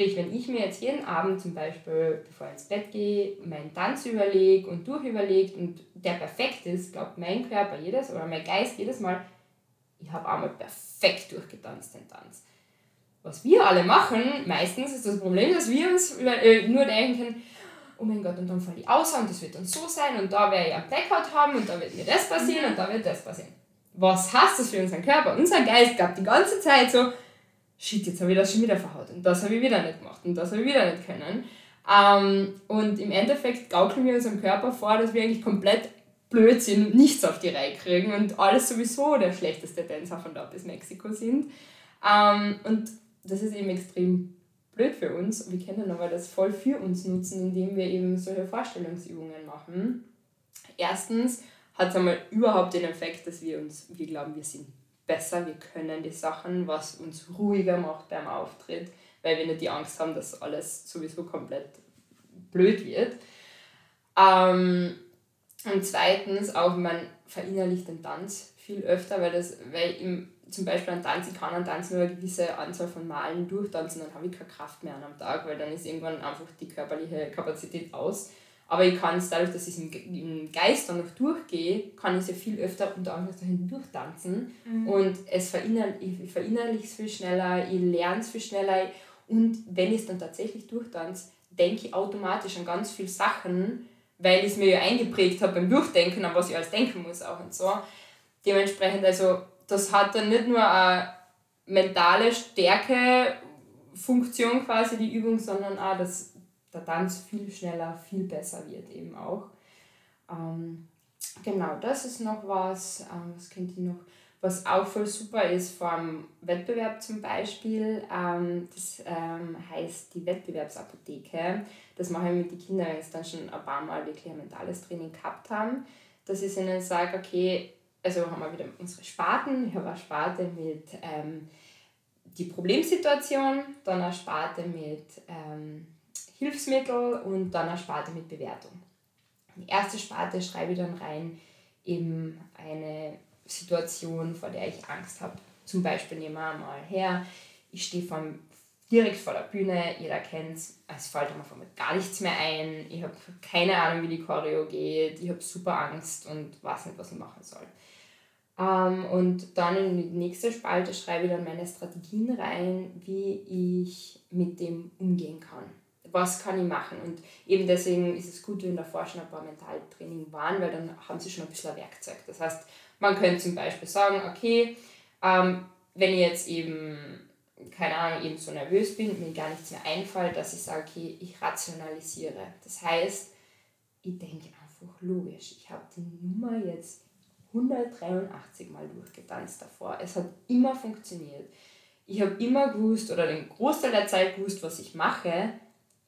Sprich, wenn ich mir jetzt jeden Abend zum Beispiel, bevor ich ins Bett gehe, meinen Tanz überlege und durchüberlegt und der perfekt ist, glaubt mein Körper jedes oder mein Geist jedes Mal, ich habe einmal perfekt durchgetanzt den Tanz. Was wir alle machen, meistens ist das Problem, dass wir uns äh, nur denken, oh mein Gott, und dann fallen die aus und das wird dann so sein und da werde ich einen Blackout haben und da wird mir das passieren und da wird das passieren. Was heißt das für unseren Körper? Unser Geist glaubt die ganze Zeit so, shit, jetzt habe ich das schon wieder verhaut und das habe ich wieder nicht gemacht und das habe ich wieder nicht können. Ähm, und im Endeffekt gaukeln wir unserem Körper vor, dass wir eigentlich komplett blöd sind und nichts auf die Reihe kriegen und alles sowieso der schlechteste Tänzer von da bis Mexiko sind. Ähm, und das ist eben extrem blöd für uns. Wir können aber das voll für uns nutzen, indem wir eben solche Vorstellungsübungen machen. Erstens hat es einmal überhaupt den Effekt, dass wir uns, wir glauben, wir sind besser, wir können die Sachen, was uns ruhiger macht beim Auftritt, weil wir nicht die Angst haben, dass alles sowieso komplett blöd wird. Ähm, und zweitens auch, man verinnerlicht den Tanz viel öfter, weil das, weil im, zum Beispiel ein Tanz, ich kann einen Tanz nur eine gewisse Anzahl von Malen durchtanzen, dann habe ich keine Kraft mehr am Tag, weil dann ist irgendwann einfach die körperliche Kapazität aus. Aber ich kann es dadurch, dass ich es im, Geist dann noch durchgehe, kann ich es ja viel öfter unter Anführungszeichen durchtanzen. Mhm. Und es verinnerl ich es viel schneller, ich lerne es viel schneller. Und wenn ich es dann tatsächlich durchtanze, denke ich automatisch an ganz viele Sachen, weil ich es mir ja eingeprägt habe beim Durchdenken, an was ich alles denken muss auch und so. Dementsprechend, also das hat dann nicht nur eine mentale Stärke-Funktion quasi, die Übung, sondern auch, dass der Tanz viel schneller, viel besser wird eben auch. Ähm, genau, das ist noch was. Ähm, was kennt ihr noch? Was auch voll super ist vor dem Wettbewerb zum Beispiel, ähm, das ähm, heißt die Wettbewerbsapotheke. Das mache ich mit den Kindern, wenn sie dann schon ein paar Mal wirklich ein mentales Training gehabt haben, dass ich ihnen sage, okay, also haben wir wieder unsere Sparten. Ich habe eine Sparte mit ähm, die Problemsituation, dann eine Sparte mit ähm, Hilfsmittel und dann eine Sparte mit Bewertung. Die erste Sparte schreibe ich dann rein, eben eine Situation, vor der ich Angst habe. Zum Beispiel nehmen wir mal her, ich stehe vom, direkt vor der Bühne, jeder kennt es, es fällt mir von gar nichts mehr ein, ich habe keine Ahnung, wie die Choreo geht, ich habe super Angst und weiß nicht, was ich machen soll. Ähm, und dann in die nächste Spalte schreibe ich dann meine Strategien rein, wie ich mit dem umgehen kann. Was kann ich machen? Und eben deswegen ist es gut, wenn davor schon ein paar Mentaltraining waren, weil dann haben sie schon ein bisschen ein Werkzeug. Das heißt, man könnte zum Beispiel sagen, okay, ähm, wenn ich jetzt eben, keine Ahnung, eben so nervös bin, mir gar nichts mehr einfällt, dass ich sage, okay, ich rationalisiere. Das heißt, ich denke einfach logisch. Ich habe die Nummer jetzt 183 Mal durchgetanzt davor. Es hat immer funktioniert. Ich habe immer gewusst oder den Großteil der Zeit gewusst, was ich mache.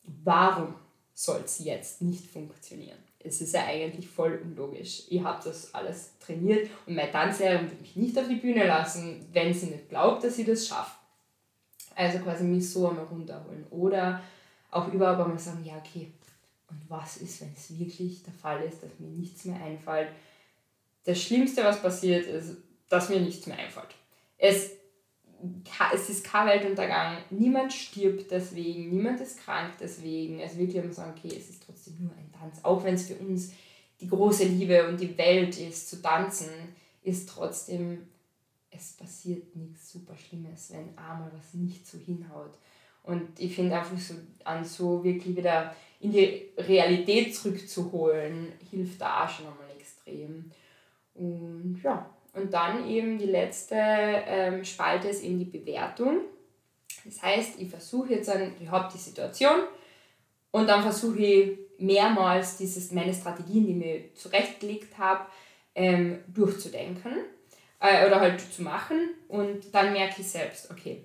Warum soll es jetzt nicht funktionieren? es ist ja eigentlich voll unlogisch. Ich habe das alles trainiert und meine Tanzlehrerin wird mich nicht auf die Bühne lassen, wenn sie nicht glaubt, dass sie das schafft. Also quasi mich so einmal runterholen. Oder auch überhaupt einmal sagen, ja okay, und was ist, wenn es wirklich der Fall ist, dass mir nichts mehr einfällt? Das Schlimmste, was passiert, ist, dass mir nichts mehr einfällt. Es, es ist kein Weltuntergang, niemand stirbt deswegen, niemand ist krank deswegen. Es wirklich immer sagen, okay, es ist trotzdem nur ein Tanz. Auch wenn es für uns die große Liebe und die Welt ist, zu tanzen, ist trotzdem, es passiert nichts super Schlimmes, wenn einmal was nicht so hinhaut. Und ich finde einfach so an so wirklich wieder in die Realität zurückzuholen, hilft da auch schon einmal extrem. Und ja, und dann eben die letzte ähm, Spalte ist eben die Bewertung. Das heißt, ich versuche jetzt, an, ich habe die Situation und dann versuche ich mehrmals dieses, meine Strategien, die ich mir zurechtgelegt habe, ähm, durchzudenken äh, oder halt zu machen. Und dann merke ich selbst, okay,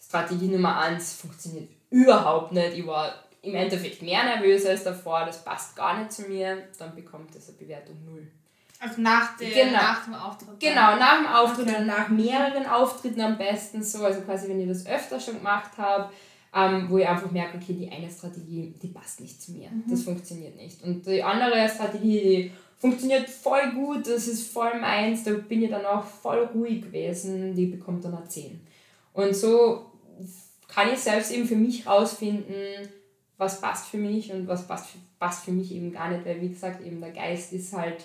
Strategie Nummer 1 funktioniert überhaupt nicht. Ich war im Endeffekt mehr nervös als davor, das passt gar nicht zu mir. Dann bekommt das eine Bewertung 0. Also nach, der, genau. nach dem Auftritt? Genau, nach dem Auftritt oder nach mehreren Auftritten am besten so. Also quasi, wenn ich das öfter schon gemacht habe, ähm, wo ich einfach merke, okay, die eine Strategie, die passt nicht zu mir. Mhm. Das funktioniert nicht. Und die andere Strategie, die funktioniert voll gut, das ist voll meins, da bin ich dann auch voll ruhig gewesen, die bekommt dann eine 10. Und so kann ich selbst eben für mich rausfinden, was passt für mich und was passt für, passt für mich eben gar nicht, weil wie gesagt, eben der Geist ist halt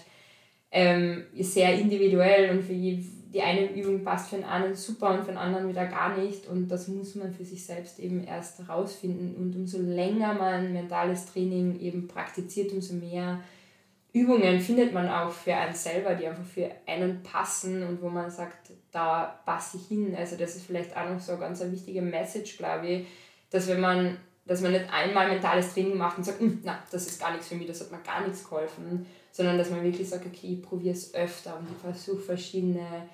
ähm, sehr individuell und für die, eine Übung passt für den einen super und für den anderen wieder gar nicht und das muss man für sich selbst eben erst herausfinden und umso länger man mentales Training eben praktiziert, umso mehr Übungen findet man auch für einen selber, die einfach für einen passen und wo man sagt, da passe ich hin. Also das ist vielleicht auch noch so eine ganz wichtige Message, glaube ich, dass wenn man, dass man nicht einmal mentales Training macht und sagt, hm, na, das ist gar nichts für mich, das hat mir gar nichts geholfen, sondern dass man wirklich sagt, okay, ich probiere es öfter und ich versuche verschiedene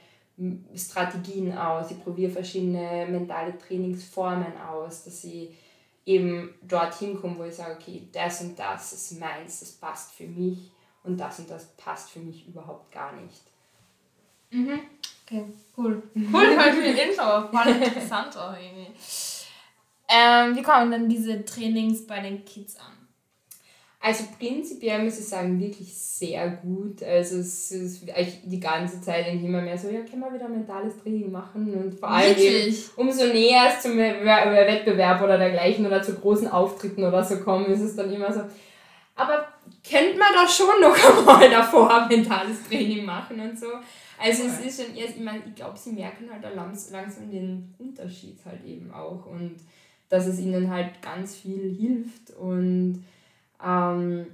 Strategien aus, ich probiere verschiedene mentale Trainingsformen aus, dass ich eben dorthin komme, wo ich sage, okay, das und das ist meins, das passt für mich und das und das passt für mich überhaupt gar nicht. Mhm. Okay, cool. Cool, voll viel Info. Voll interessant auch irgendwie. Ähm, wie kommen denn diese Trainings bei den Kids an? Also prinzipiell muss ich sagen, wirklich sehr gut. Also es ist die ganze Zeit denke ich immer mehr so, ja, können wir wieder mentales Training machen und vor allem eben, umso näher es zum Wettbewerb oder dergleichen oder zu großen Auftritten oder so kommen, ist es dann immer so, aber kennt man doch schon noch einmal davor mentales Training machen und so. Also es ist schon, ich meine, ich glaube, sie merken halt langsam den Unterschied halt eben auch und dass es ihnen halt ganz viel hilft und ähm,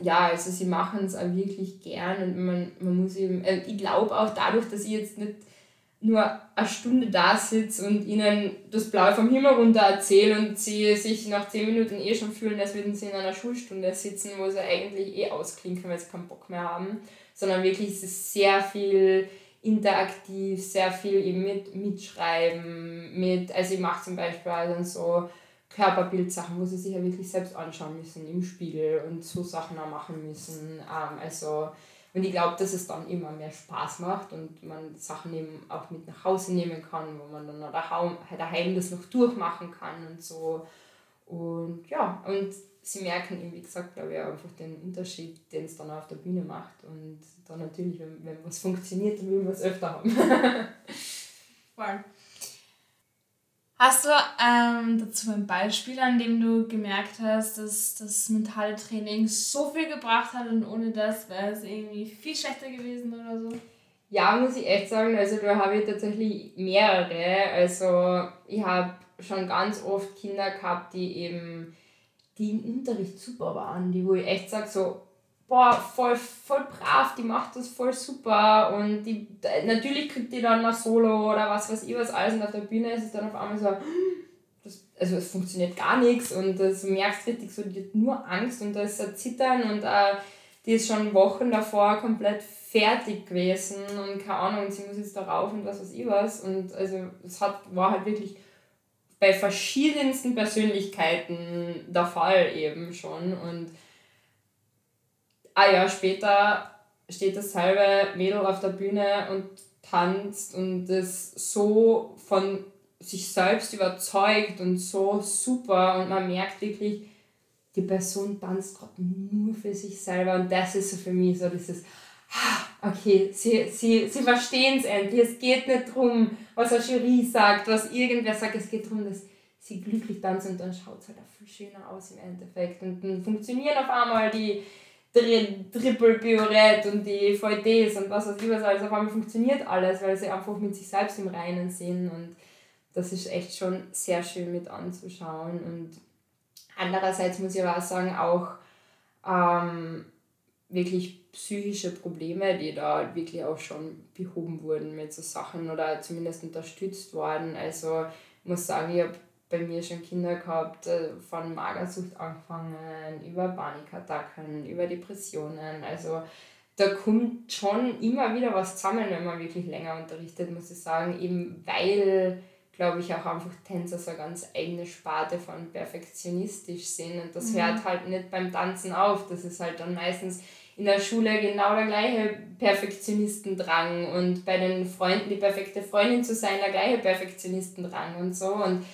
ja, also sie machen es auch wirklich gern und man, man muss eben, äh, ich glaube auch dadurch, dass ich jetzt nicht nur eine Stunde da sitze und ihnen das Blaue vom Himmel runter erzähle und sie sich nach zehn Minuten eh schon fühlen, als würden sie in einer Schulstunde sitzen, wo sie eigentlich eh ausklinken, weil sie keinen Bock mehr haben, sondern wirklich ist es sehr viel interaktiv, sehr viel eben mit Mitschreiben, mit, also ich mache zum Beispiel also so Körperbildsachen, wo sie sich ja wirklich selbst anschauen müssen im Spiegel und so Sachen auch machen müssen. Ähm, also, und ich glaube, dass es dann immer mehr Spaß macht und man Sachen eben auch mit nach Hause nehmen kann, wo man dann daheim, daheim das noch durchmachen kann und so. Und ja, und sie merken eben, wie gesagt, glaube ich, einfach den Unterschied, den es dann auf der Bühne macht. Und dann natürlich, wenn, wenn was funktioniert, dann will man es öfter haben. Voll. Hast du ähm, dazu ein Beispiel, an dem du gemerkt hast, dass das mentale Training so viel gebracht hat und ohne das wäre es irgendwie viel schlechter gewesen oder so? Ja, muss ich echt sagen, also da habe ich tatsächlich mehrere. Also ich habe schon ganz oft Kinder gehabt, die eben, die im Unterricht super waren, die wo ich echt sage so, boah, voll, voll brav, die macht das voll super und die, natürlich kriegt die dann mal Solo oder was weiß ich was alles und auf der Bühne ist es dann auf einmal so, das, also es funktioniert gar nichts und das merkst richtig so, die hat nur Angst und da ist ein Zittern und äh, die ist schon Wochen davor komplett fertig gewesen und keine Ahnung, sie muss jetzt da rauf und was weiß ich was und also es hat, war halt wirklich bei verschiedensten Persönlichkeiten der Fall eben schon. Und ein Jahr später steht dasselbe Mädel auf der Bühne und tanzt und ist so von sich selbst überzeugt und so super. Und man merkt wirklich, die Person tanzt gerade nur für sich selber. Und das ist so für mich so dieses, okay, sie, sie, sie verstehen es endlich, es geht nicht darum, was eine Jury sagt, was irgendwer sagt, es geht darum, dass sie glücklich tanzen und dann schaut es halt auch viel schöner aus im Endeffekt. Und dann funktionieren auf einmal die, Tri Triple Biorett und die VDs und was ich was alles. Auf einmal funktioniert alles, weil sie einfach mit sich selbst im Reinen sind. Und das ist echt schon sehr schön mit anzuschauen. Und andererseits muss ich aber auch sagen, auch ähm, wirklich psychische Probleme, die da wirklich auch schon behoben wurden mit so Sachen oder zumindest unterstützt worden. Also ich muss sagen, ich habe bei mir schon Kinder gehabt, äh, von Magersucht angefangen, über Panikattacken, über Depressionen. Also da kommt schon immer wieder was zusammen, wenn man wirklich länger unterrichtet, muss ich sagen. Eben weil, glaube ich, auch einfach Tänzer so eine ganz eigene Sparte von perfektionistisch sind. Und das mhm. hört halt nicht beim Tanzen auf. Das ist halt dann meistens in der Schule genau der gleiche Perfektionistendrang und bei den Freunden die perfekte Freundin zu sein, der gleiche Perfektionistendrang und so. Und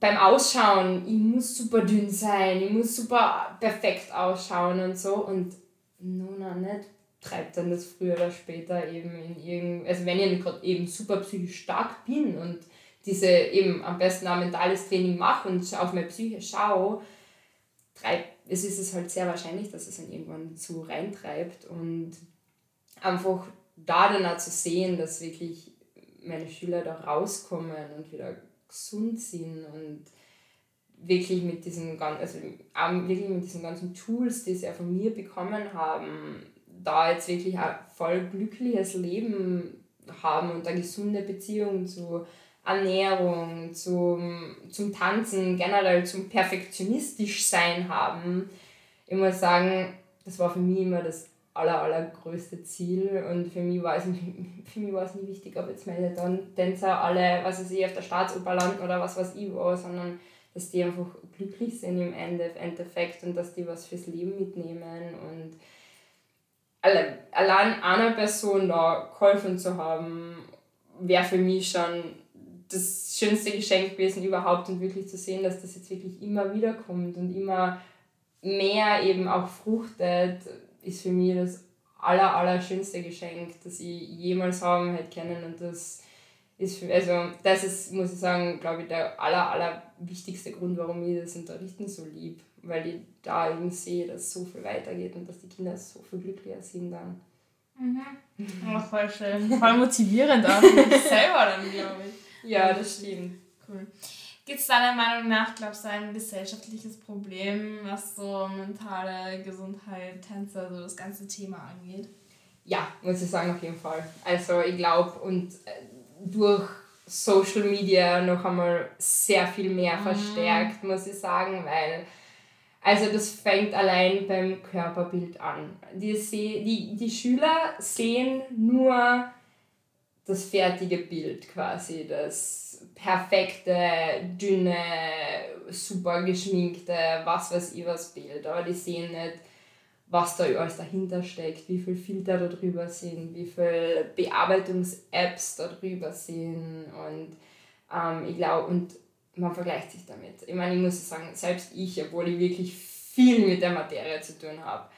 beim Ausschauen, ich muss super dünn sein, ich muss super perfekt ausschauen und so. Und Nona nicht treibt dann das früher oder später eben in irgend, also wenn ich gerade eben super psychisch stark bin und diese eben am besten ein mentales Training mache und auf meine Psyche schaue, treibt, es ist es halt sehr wahrscheinlich, dass es dann irgendwann zu reintreibt und einfach da dann auch zu sehen, dass wirklich meine Schüler da rauskommen und wieder gesund sind und wirklich mit diesen ganzen, also wirklich mit diesen ganzen Tools, die sie auch von mir bekommen haben, da jetzt wirklich ein voll glückliches Leben haben und eine gesunde Beziehung zu Ernährung, zum, zum Tanzen, generell zum perfektionistisch sein haben. Ich muss sagen, das war für mich immer das aller, allergrößte Ziel. Und für mich war es, für mich war es nie wichtig, ob jetzt meine Tänzer alle, was weiß ich, auf der Staatsoper landen oder was weiß ich wo, sondern dass die einfach glücklich sind im Endeffekt und dass die was fürs Leben mitnehmen. Und allein einer Person da geholfen zu haben, wäre für mich schon das schönste Geschenk gewesen überhaupt und wirklich zu sehen, dass das jetzt wirklich immer wieder kommt und immer mehr eben auch fruchtet ist für mich das aller, aller schönste Geschenk, das ich jemals haben hätte können. Und das ist, für, also das ist, muss ich sagen, glaube ich, der aller, aller wichtigste Grund, warum ich das Unterrichten so lieb, weil ich da eben sehe, dass so viel weitergeht und dass die Kinder so viel glücklicher sind dann. Mhm. Oh, voll schön. Voll motivierend auch für mich selber dann, glaube ich. Ja, das stimmt. Cool. Gibt es deiner Meinung nach, glaubst du, ein gesellschaftliches Problem, was so mentale Gesundheit, Tänze, also das ganze Thema angeht? Ja, muss ich sagen, auf jeden Fall. Also ich glaube, und äh, durch Social Media noch einmal sehr viel mehr mhm. verstärkt, muss ich sagen, weil also das fängt allein beim Körperbild an. Die, die, die Schüler sehen nur das fertige Bild quasi, das perfekte, dünne, super geschminkte, was weiß ich was Bild. Aber die sehen nicht, was da alles dahinter steckt, wie viel Filter da drüber sind, wie viel Bearbeitungs-Apps da drüber sind und ähm, ich glaube, und man vergleicht sich damit. Ich meine, ich muss sagen, selbst ich, obwohl ich wirklich viel mit der Materie zu tun habe,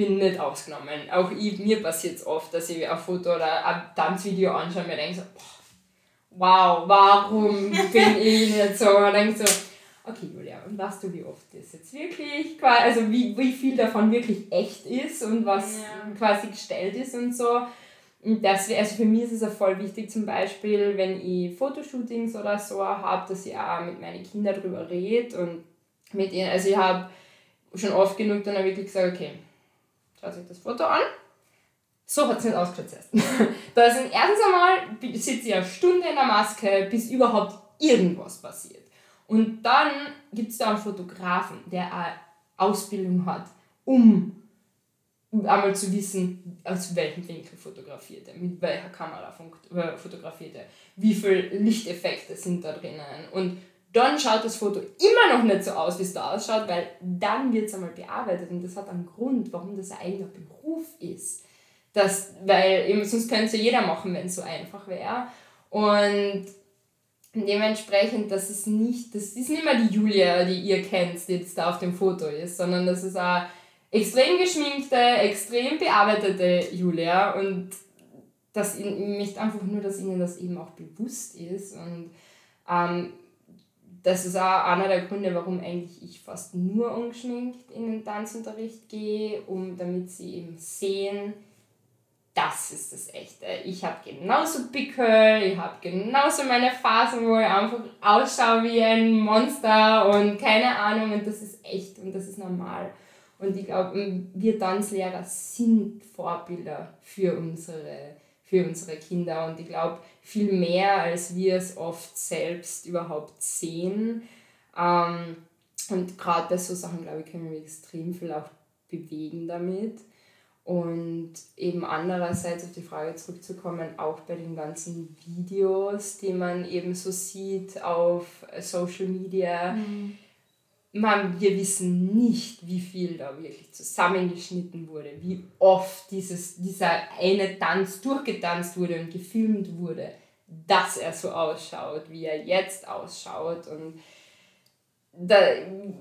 bin nicht ausgenommen. Auch ich, mir passiert es oft, dass ich ein Foto oder ein Tanzvideo anschaue und mir denke so, wow, warum bin ich nicht so? Und denke so, okay Julia, und weißt du, wie oft das jetzt wirklich, also wie, wie viel davon wirklich echt ist und was ja. quasi gestellt ist und so. Und das, also für mich ist es auch voll wichtig, zum Beispiel, wenn ich Fotoshootings oder so habe, dass ich auch mit meinen Kindern darüber rede und mit ihnen, also ich habe schon oft genug dann auch wirklich gesagt, okay, schaut euch das Foto an. So hat es nicht ausgeschaut da sind erstens einmal, sitzt ihr eine Stunde in der Maske, bis überhaupt irgendwas passiert. Und dann gibt es da einen Fotografen, der eine Ausbildung hat, um einmal zu wissen, aus welchem Winkel fotografiert er, mit welcher Kamera äh, fotografiert er, wie viele Lichteffekte sind da drinnen. Und dann schaut das Foto immer noch nicht so aus, wie es da ausschaut, weil dann wird es einmal bearbeitet und das hat einen Grund, warum das ein eigener Beruf ist. Das, weil eben, sonst könnte es ja jeder machen, wenn es so einfach wäre. Und dementsprechend, das ist nicht, das ist nicht mehr die Julia, die ihr kennt, die jetzt da auf dem Foto ist, sondern das ist eine extrem geschminkte, extrem bearbeitete Julia und das ich möchte einfach nur, dass ihnen das eben auch bewusst ist und ähm, das ist auch einer der Gründe, warum eigentlich ich fast nur ungeschminkt in den Tanzunterricht gehe, um damit sie eben sehen, das ist das Echte. Ich habe genauso Pickel, ich habe genauso meine Phasen, wo ich einfach ausschaue wie ein Monster und keine Ahnung und das ist echt und das ist normal. Und ich glaube, wir Tanzlehrer sind Vorbilder für unsere, für unsere Kinder und ich glaube, viel mehr, als wir es oft selbst überhaupt sehen. Ähm, und gerade bei so Sachen, glaube ich, können wir extrem viel auch bewegen damit. Und eben andererseits auf die Frage zurückzukommen, auch bei den ganzen Videos, die man eben so sieht auf Social Media. Mhm. Man, wir wissen nicht, wie viel da wirklich zusammengeschnitten wurde, wie oft dieses, dieser eine Tanz durchgetanzt wurde und gefilmt wurde, dass er so ausschaut, wie er jetzt ausschaut. Und da,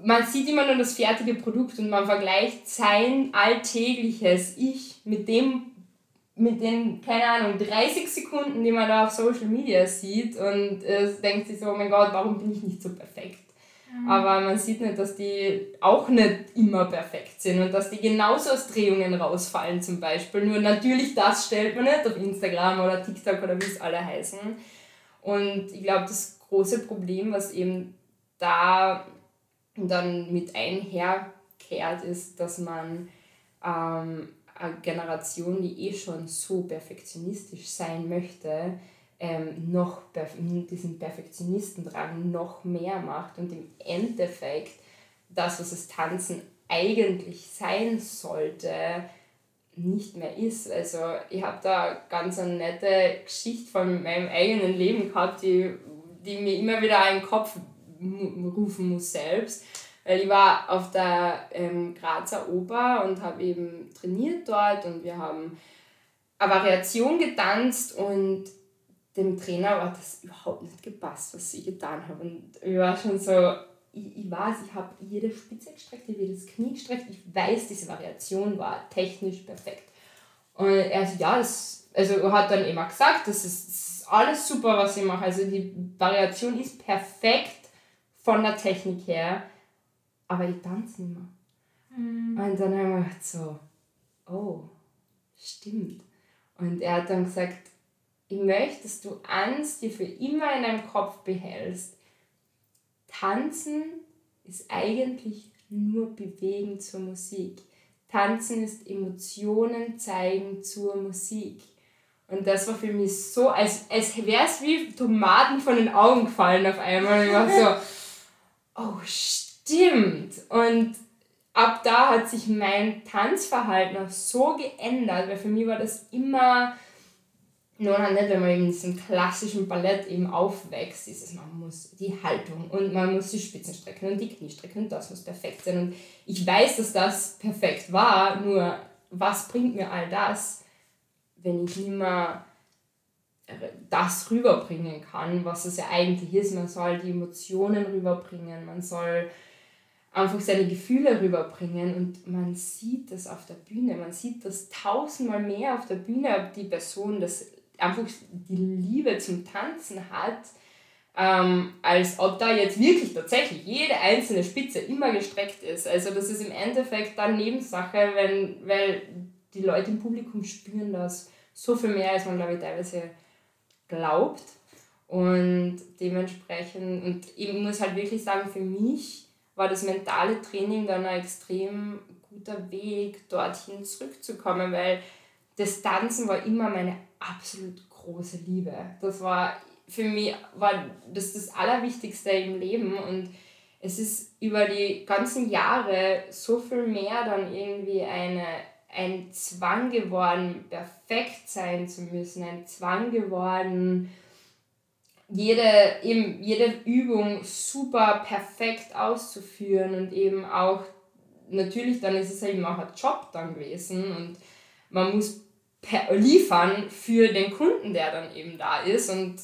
man sieht immer nur das fertige Produkt und man vergleicht sein alltägliches Ich mit dem, mit den, keine Ahnung, 30 Sekunden, die man da auf Social Media sieht und äh, denkt sich so, oh mein Gott, warum bin ich nicht so perfekt? Mhm. Aber man sieht nicht, dass die auch nicht immer perfekt sind und dass die genauso aus Drehungen rausfallen zum Beispiel. Nur natürlich das stellt man nicht auf Instagram oder TikTok oder wie es alle heißen. Und ich glaube, das große Problem, was eben da dann mit einherkehrt, ist, dass man ähm, eine Generation, die eh schon so perfektionistisch sein möchte, ähm, noch diesen Perfektionistendrang noch mehr macht und im Endeffekt das, was das Tanzen eigentlich sein sollte, nicht mehr ist. Also ich habe da ganz eine nette Geschichte von meinem eigenen Leben gehabt, die, die mir immer wieder einen Kopf rufen muss selbst. Weil ich war auf der ähm, Grazer Oper und habe eben trainiert dort und wir haben eine Variation getanzt und dem Trainer hat das überhaupt nicht gepasst, was ich getan habe. Und ich war schon so, ich, ich weiß, ich habe jede Spitze gestreckt, jedes Knie gestreckt. Ich weiß, diese Variation war technisch perfekt. Und er so, ja, das, also hat dann immer gesagt, das ist, das ist alles super, was ich mache. Also die Variation ist perfekt von der Technik her, aber ich tanze nicht mehr. Mhm. Und dann haben wir gedacht so, oh, stimmt. Und er hat dann gesagt, ich möchte, dass du eins dir für immer in deinem Kopf behältst. Tanzen ist eigentlich nur Bewegen zur Musik. Tanzen ist Emotionen zeigen zur Musik. Und das war für mich so, als, als wäre es wie Tomaten von den Augen gefallen auf einmal. Und ich war so, oh stimmt. Und ab da hat sich mein Tanzverhalten auch so geändert, weil für mich war das immer nur halt nicht, wenn man eben in diesem klassischen Ballett eben aufwächst, ist es, man muss die Haltung und man muss die Spitzen strecken und die Knie strecken und das muss perfekt sein. Und ich weiß, dass das perfekt war, nur was bringt mir all das, wenn ich nicht mehr das rüberbringen kann, was es ja eigentlich ist. Man soll die Emotionen rüberbringen, man soll einfach seine Gefühle rüberbringen und man sieht das auf der Bühne, man sieht das tausendmal mehr auf der Bühne, ob die Person das einfach die Liebe zum Tanzen hat, ähm, als ob da jetzt wirklich tatsächlich jede einzelne Spitze immer gestreckt ist. Also das ist im Endeffekt dann Nebensache, wenn, weil die Leute im Publikum spüren das so viel mehr, als man glaube ich teilweise glaubt. Und dementsprechend, und ich muss halt wirklich sagen, für mich war das mentale Training dann ein extrem guter Weg, dorthin zurückzukommen, weil das Tanzen war immer meine absolut große Liebe. Das war für mich war das das Allerwichtigste im Leben und es ist über die ganzen Jahre so viel mehr dann irgendwie eine, ein Zwang geworden, perfekt sein zu müssen, ein Zwang geworden, jede, eben jede Übung super perfekt auszuführen und eben auch, natürlich dann ist es eben auch ein Job dann gewesen und man muss liefern für den Kunden, der dann eben da ist. Und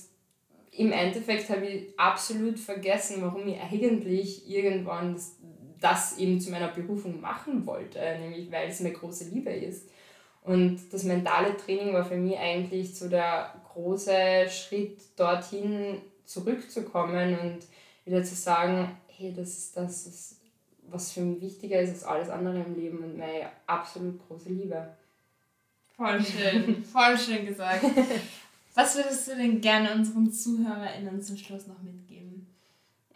im Endeffekt habe ich absolut vergessen, warum ich eigentlich irgendwann das, das eben zu meiner Berufung machen wollte, nämlich weil es eine große Liebe ist. Und das mentale Training war für mich eigentlich so der große Schritt dorthin zurückzukommen und wieder zu sagen, hey, das ist das, was für mich wichtiger ist als alles andere im Leben und meine absolut große Liebe. Voll schön, voll schön gesagt. Was würdest du denn gerne unseren ZuhörerInnen zum Schluss noch mitgeben?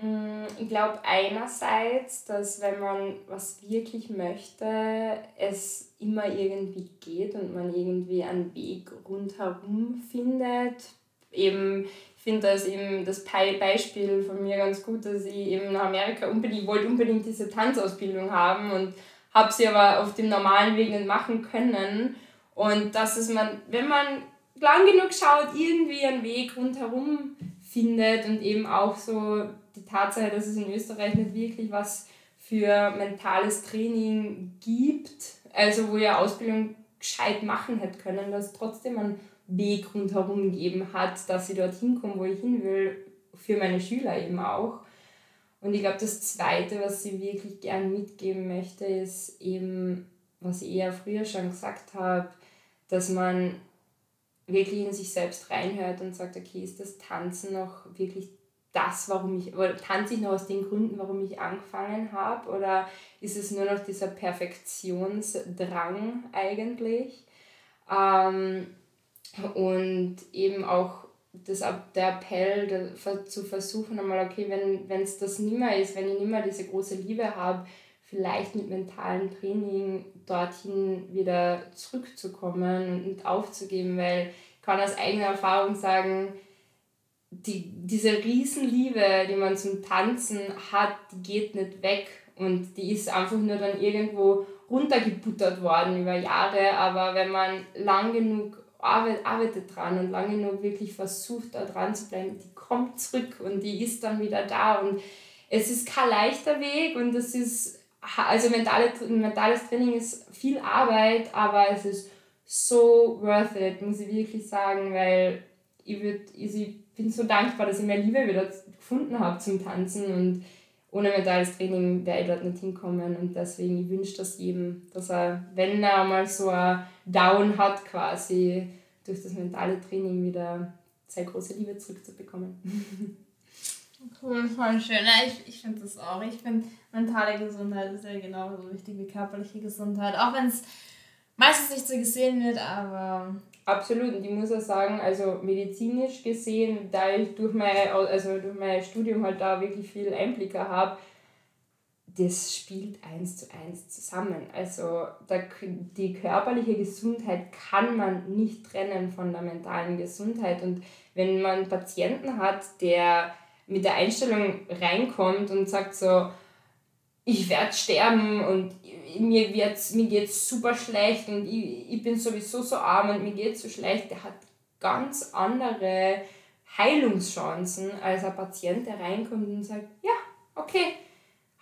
Mm, ich glaube einerseits, dass wenn man was wirklich möchte, es immer irgendwie geht und man irgendwie einen Weg rundherum findet. Eben, ich finde das eben das Beispiel von mir ganz gut, dass ich eben nach Amerika unbedingt, wollte unbedingt diese Tanzausbildung haben und habe sie aber auf dem normalen Weg nicht machen können. Und dass es man, wenn man lang genug schaut, irgendwie einen Weg rundherum findet und eben auch so die Tatsache, dass es in Österreich nicht wirklich was für mentales Training gibt, also wo ihr Ausbildung gescheit machen hätte können, dass trotzdem einen Weg rundherum gegeben hat, dass ich dorthin komme, wo ich hin will, für meine Schüler eben auch. Und ich glaube, das Zweite, was ich wirklich gern mitgeben möchte, ist eben, was ich eher früher schon gesagt habe, dass man wirklich in sich selbst reinhört und sagt, okay, ist das Tanzen noch wirklich das, warum ich, oder tanze ich noch aus den Gründen, warum ich angefangen habe, oder ist es nur noch dieser Perfektionsdrang eigentlich? Ähm, und eben auch das, der Appell zu versuchen, einmal, okay, wenn es das nicht mehr ist, wenn ich nicht mehr diese große Liebe habe, vielleicht mit mentalem Training dorthin wieder zurückzukommen und aufzugeben, weil ich kann aus eigener Erfahrung sagen, die, diese Riesenliebe, die man zum Tanzen hat, die geht nicht weg und die ist einfach nur dann irgendwo runtergebuttert worden über Jahre, aber wenn man lang genug arbeitet, arbeitet dran und lang genug wirklich versucht, da dran zu bleiben, die kommt zurück und die ist dann wieder da. Und es ist kein leichter Weg und es ist also mentale, mentales Training ist viel Arbeit, aber es ist so worth it, muss ich wirklich sagen, weil ich, würd, ich bin so dankbar, dass ich mehr Liebe wieder gefunden habe zum Tanzen und ohne mentales Training wäre ich dort nicht hinkommen und deswegen ich wünsche das jedem, dass er, wenn er mal so ein Down hat quasi, durch das mentale Training wieder seine große Liebe zurückzubekommen. Cool, voll schön. Ja, ich ich finde das auch. Ich finde, mentale Gesundheit ist ja genauso wichtig wie körperliche Gesundheit. Auch wenn es meistens nicht so gesehen wird, aber. Absolut, und ich muss auch sagen, also medizinisch gesehen, da ich durch mein, also durch mein Studium halt da wirklich viel Einblicke habe, das spielt eins zu eins zusammen. Also da, die körperliche Gesundheit kann man nicht trennen von der mentalen Gesundheit. Und wenn man einen Patienten hat, der mit der Einstellung reinkommt und sagt so, ich werde sterben und mir, mir geht es super schlecht und ich, ich bin sowieso so arm und mir geht es so schlecht, der hat ganz andere Heilungschancen als ein Patient, der reinkommt und sagt, ja, okay,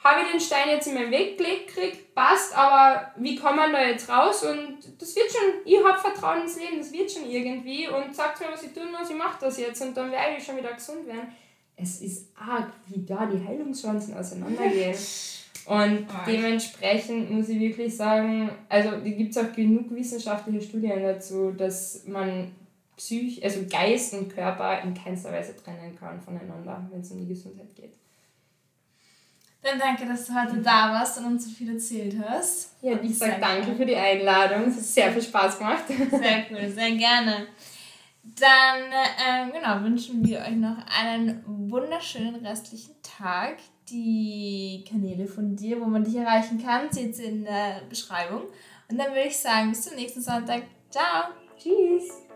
habe ich den Stein jetzt in meinen Weg gelegt gekriegt, passt, aber wie kommt man da jetzt raus? Und das wird schon, ich habe Vertrauen ins Leben, das wird schon irgendwie und sagt mir, was ich tun muss, ich mache das jetzt und dann werde ich schon wieder gesund werden. Es ist arg, wie da die Heilungschancen auseinandergehen. Und dementsprechend muss ich wirklich sagen, also gibt es auch genug wissenschaftliche Studien dazu, dass man Psych, also Geist und Körper in keinster Weise trennen kann voneinander, wenn es um die Gesundheit geht. Dann danke, dass du heute da warst und uns so viel erzählt hast. Ja, ich sage danke für die Einladung. Es hat sehr viel Spaß gemacht. Sehr cool, sehr gerne. Dann ähm, genau, wünschen wir euch noch einen wunderschönen restlichen Tag. Die Kanäle von dir, wo man dich erreichen kann, seht ihr in der Beschreibung. Und dann würde ich sagen, bis zum nächsten Sonntag. Ciao. Tschüss.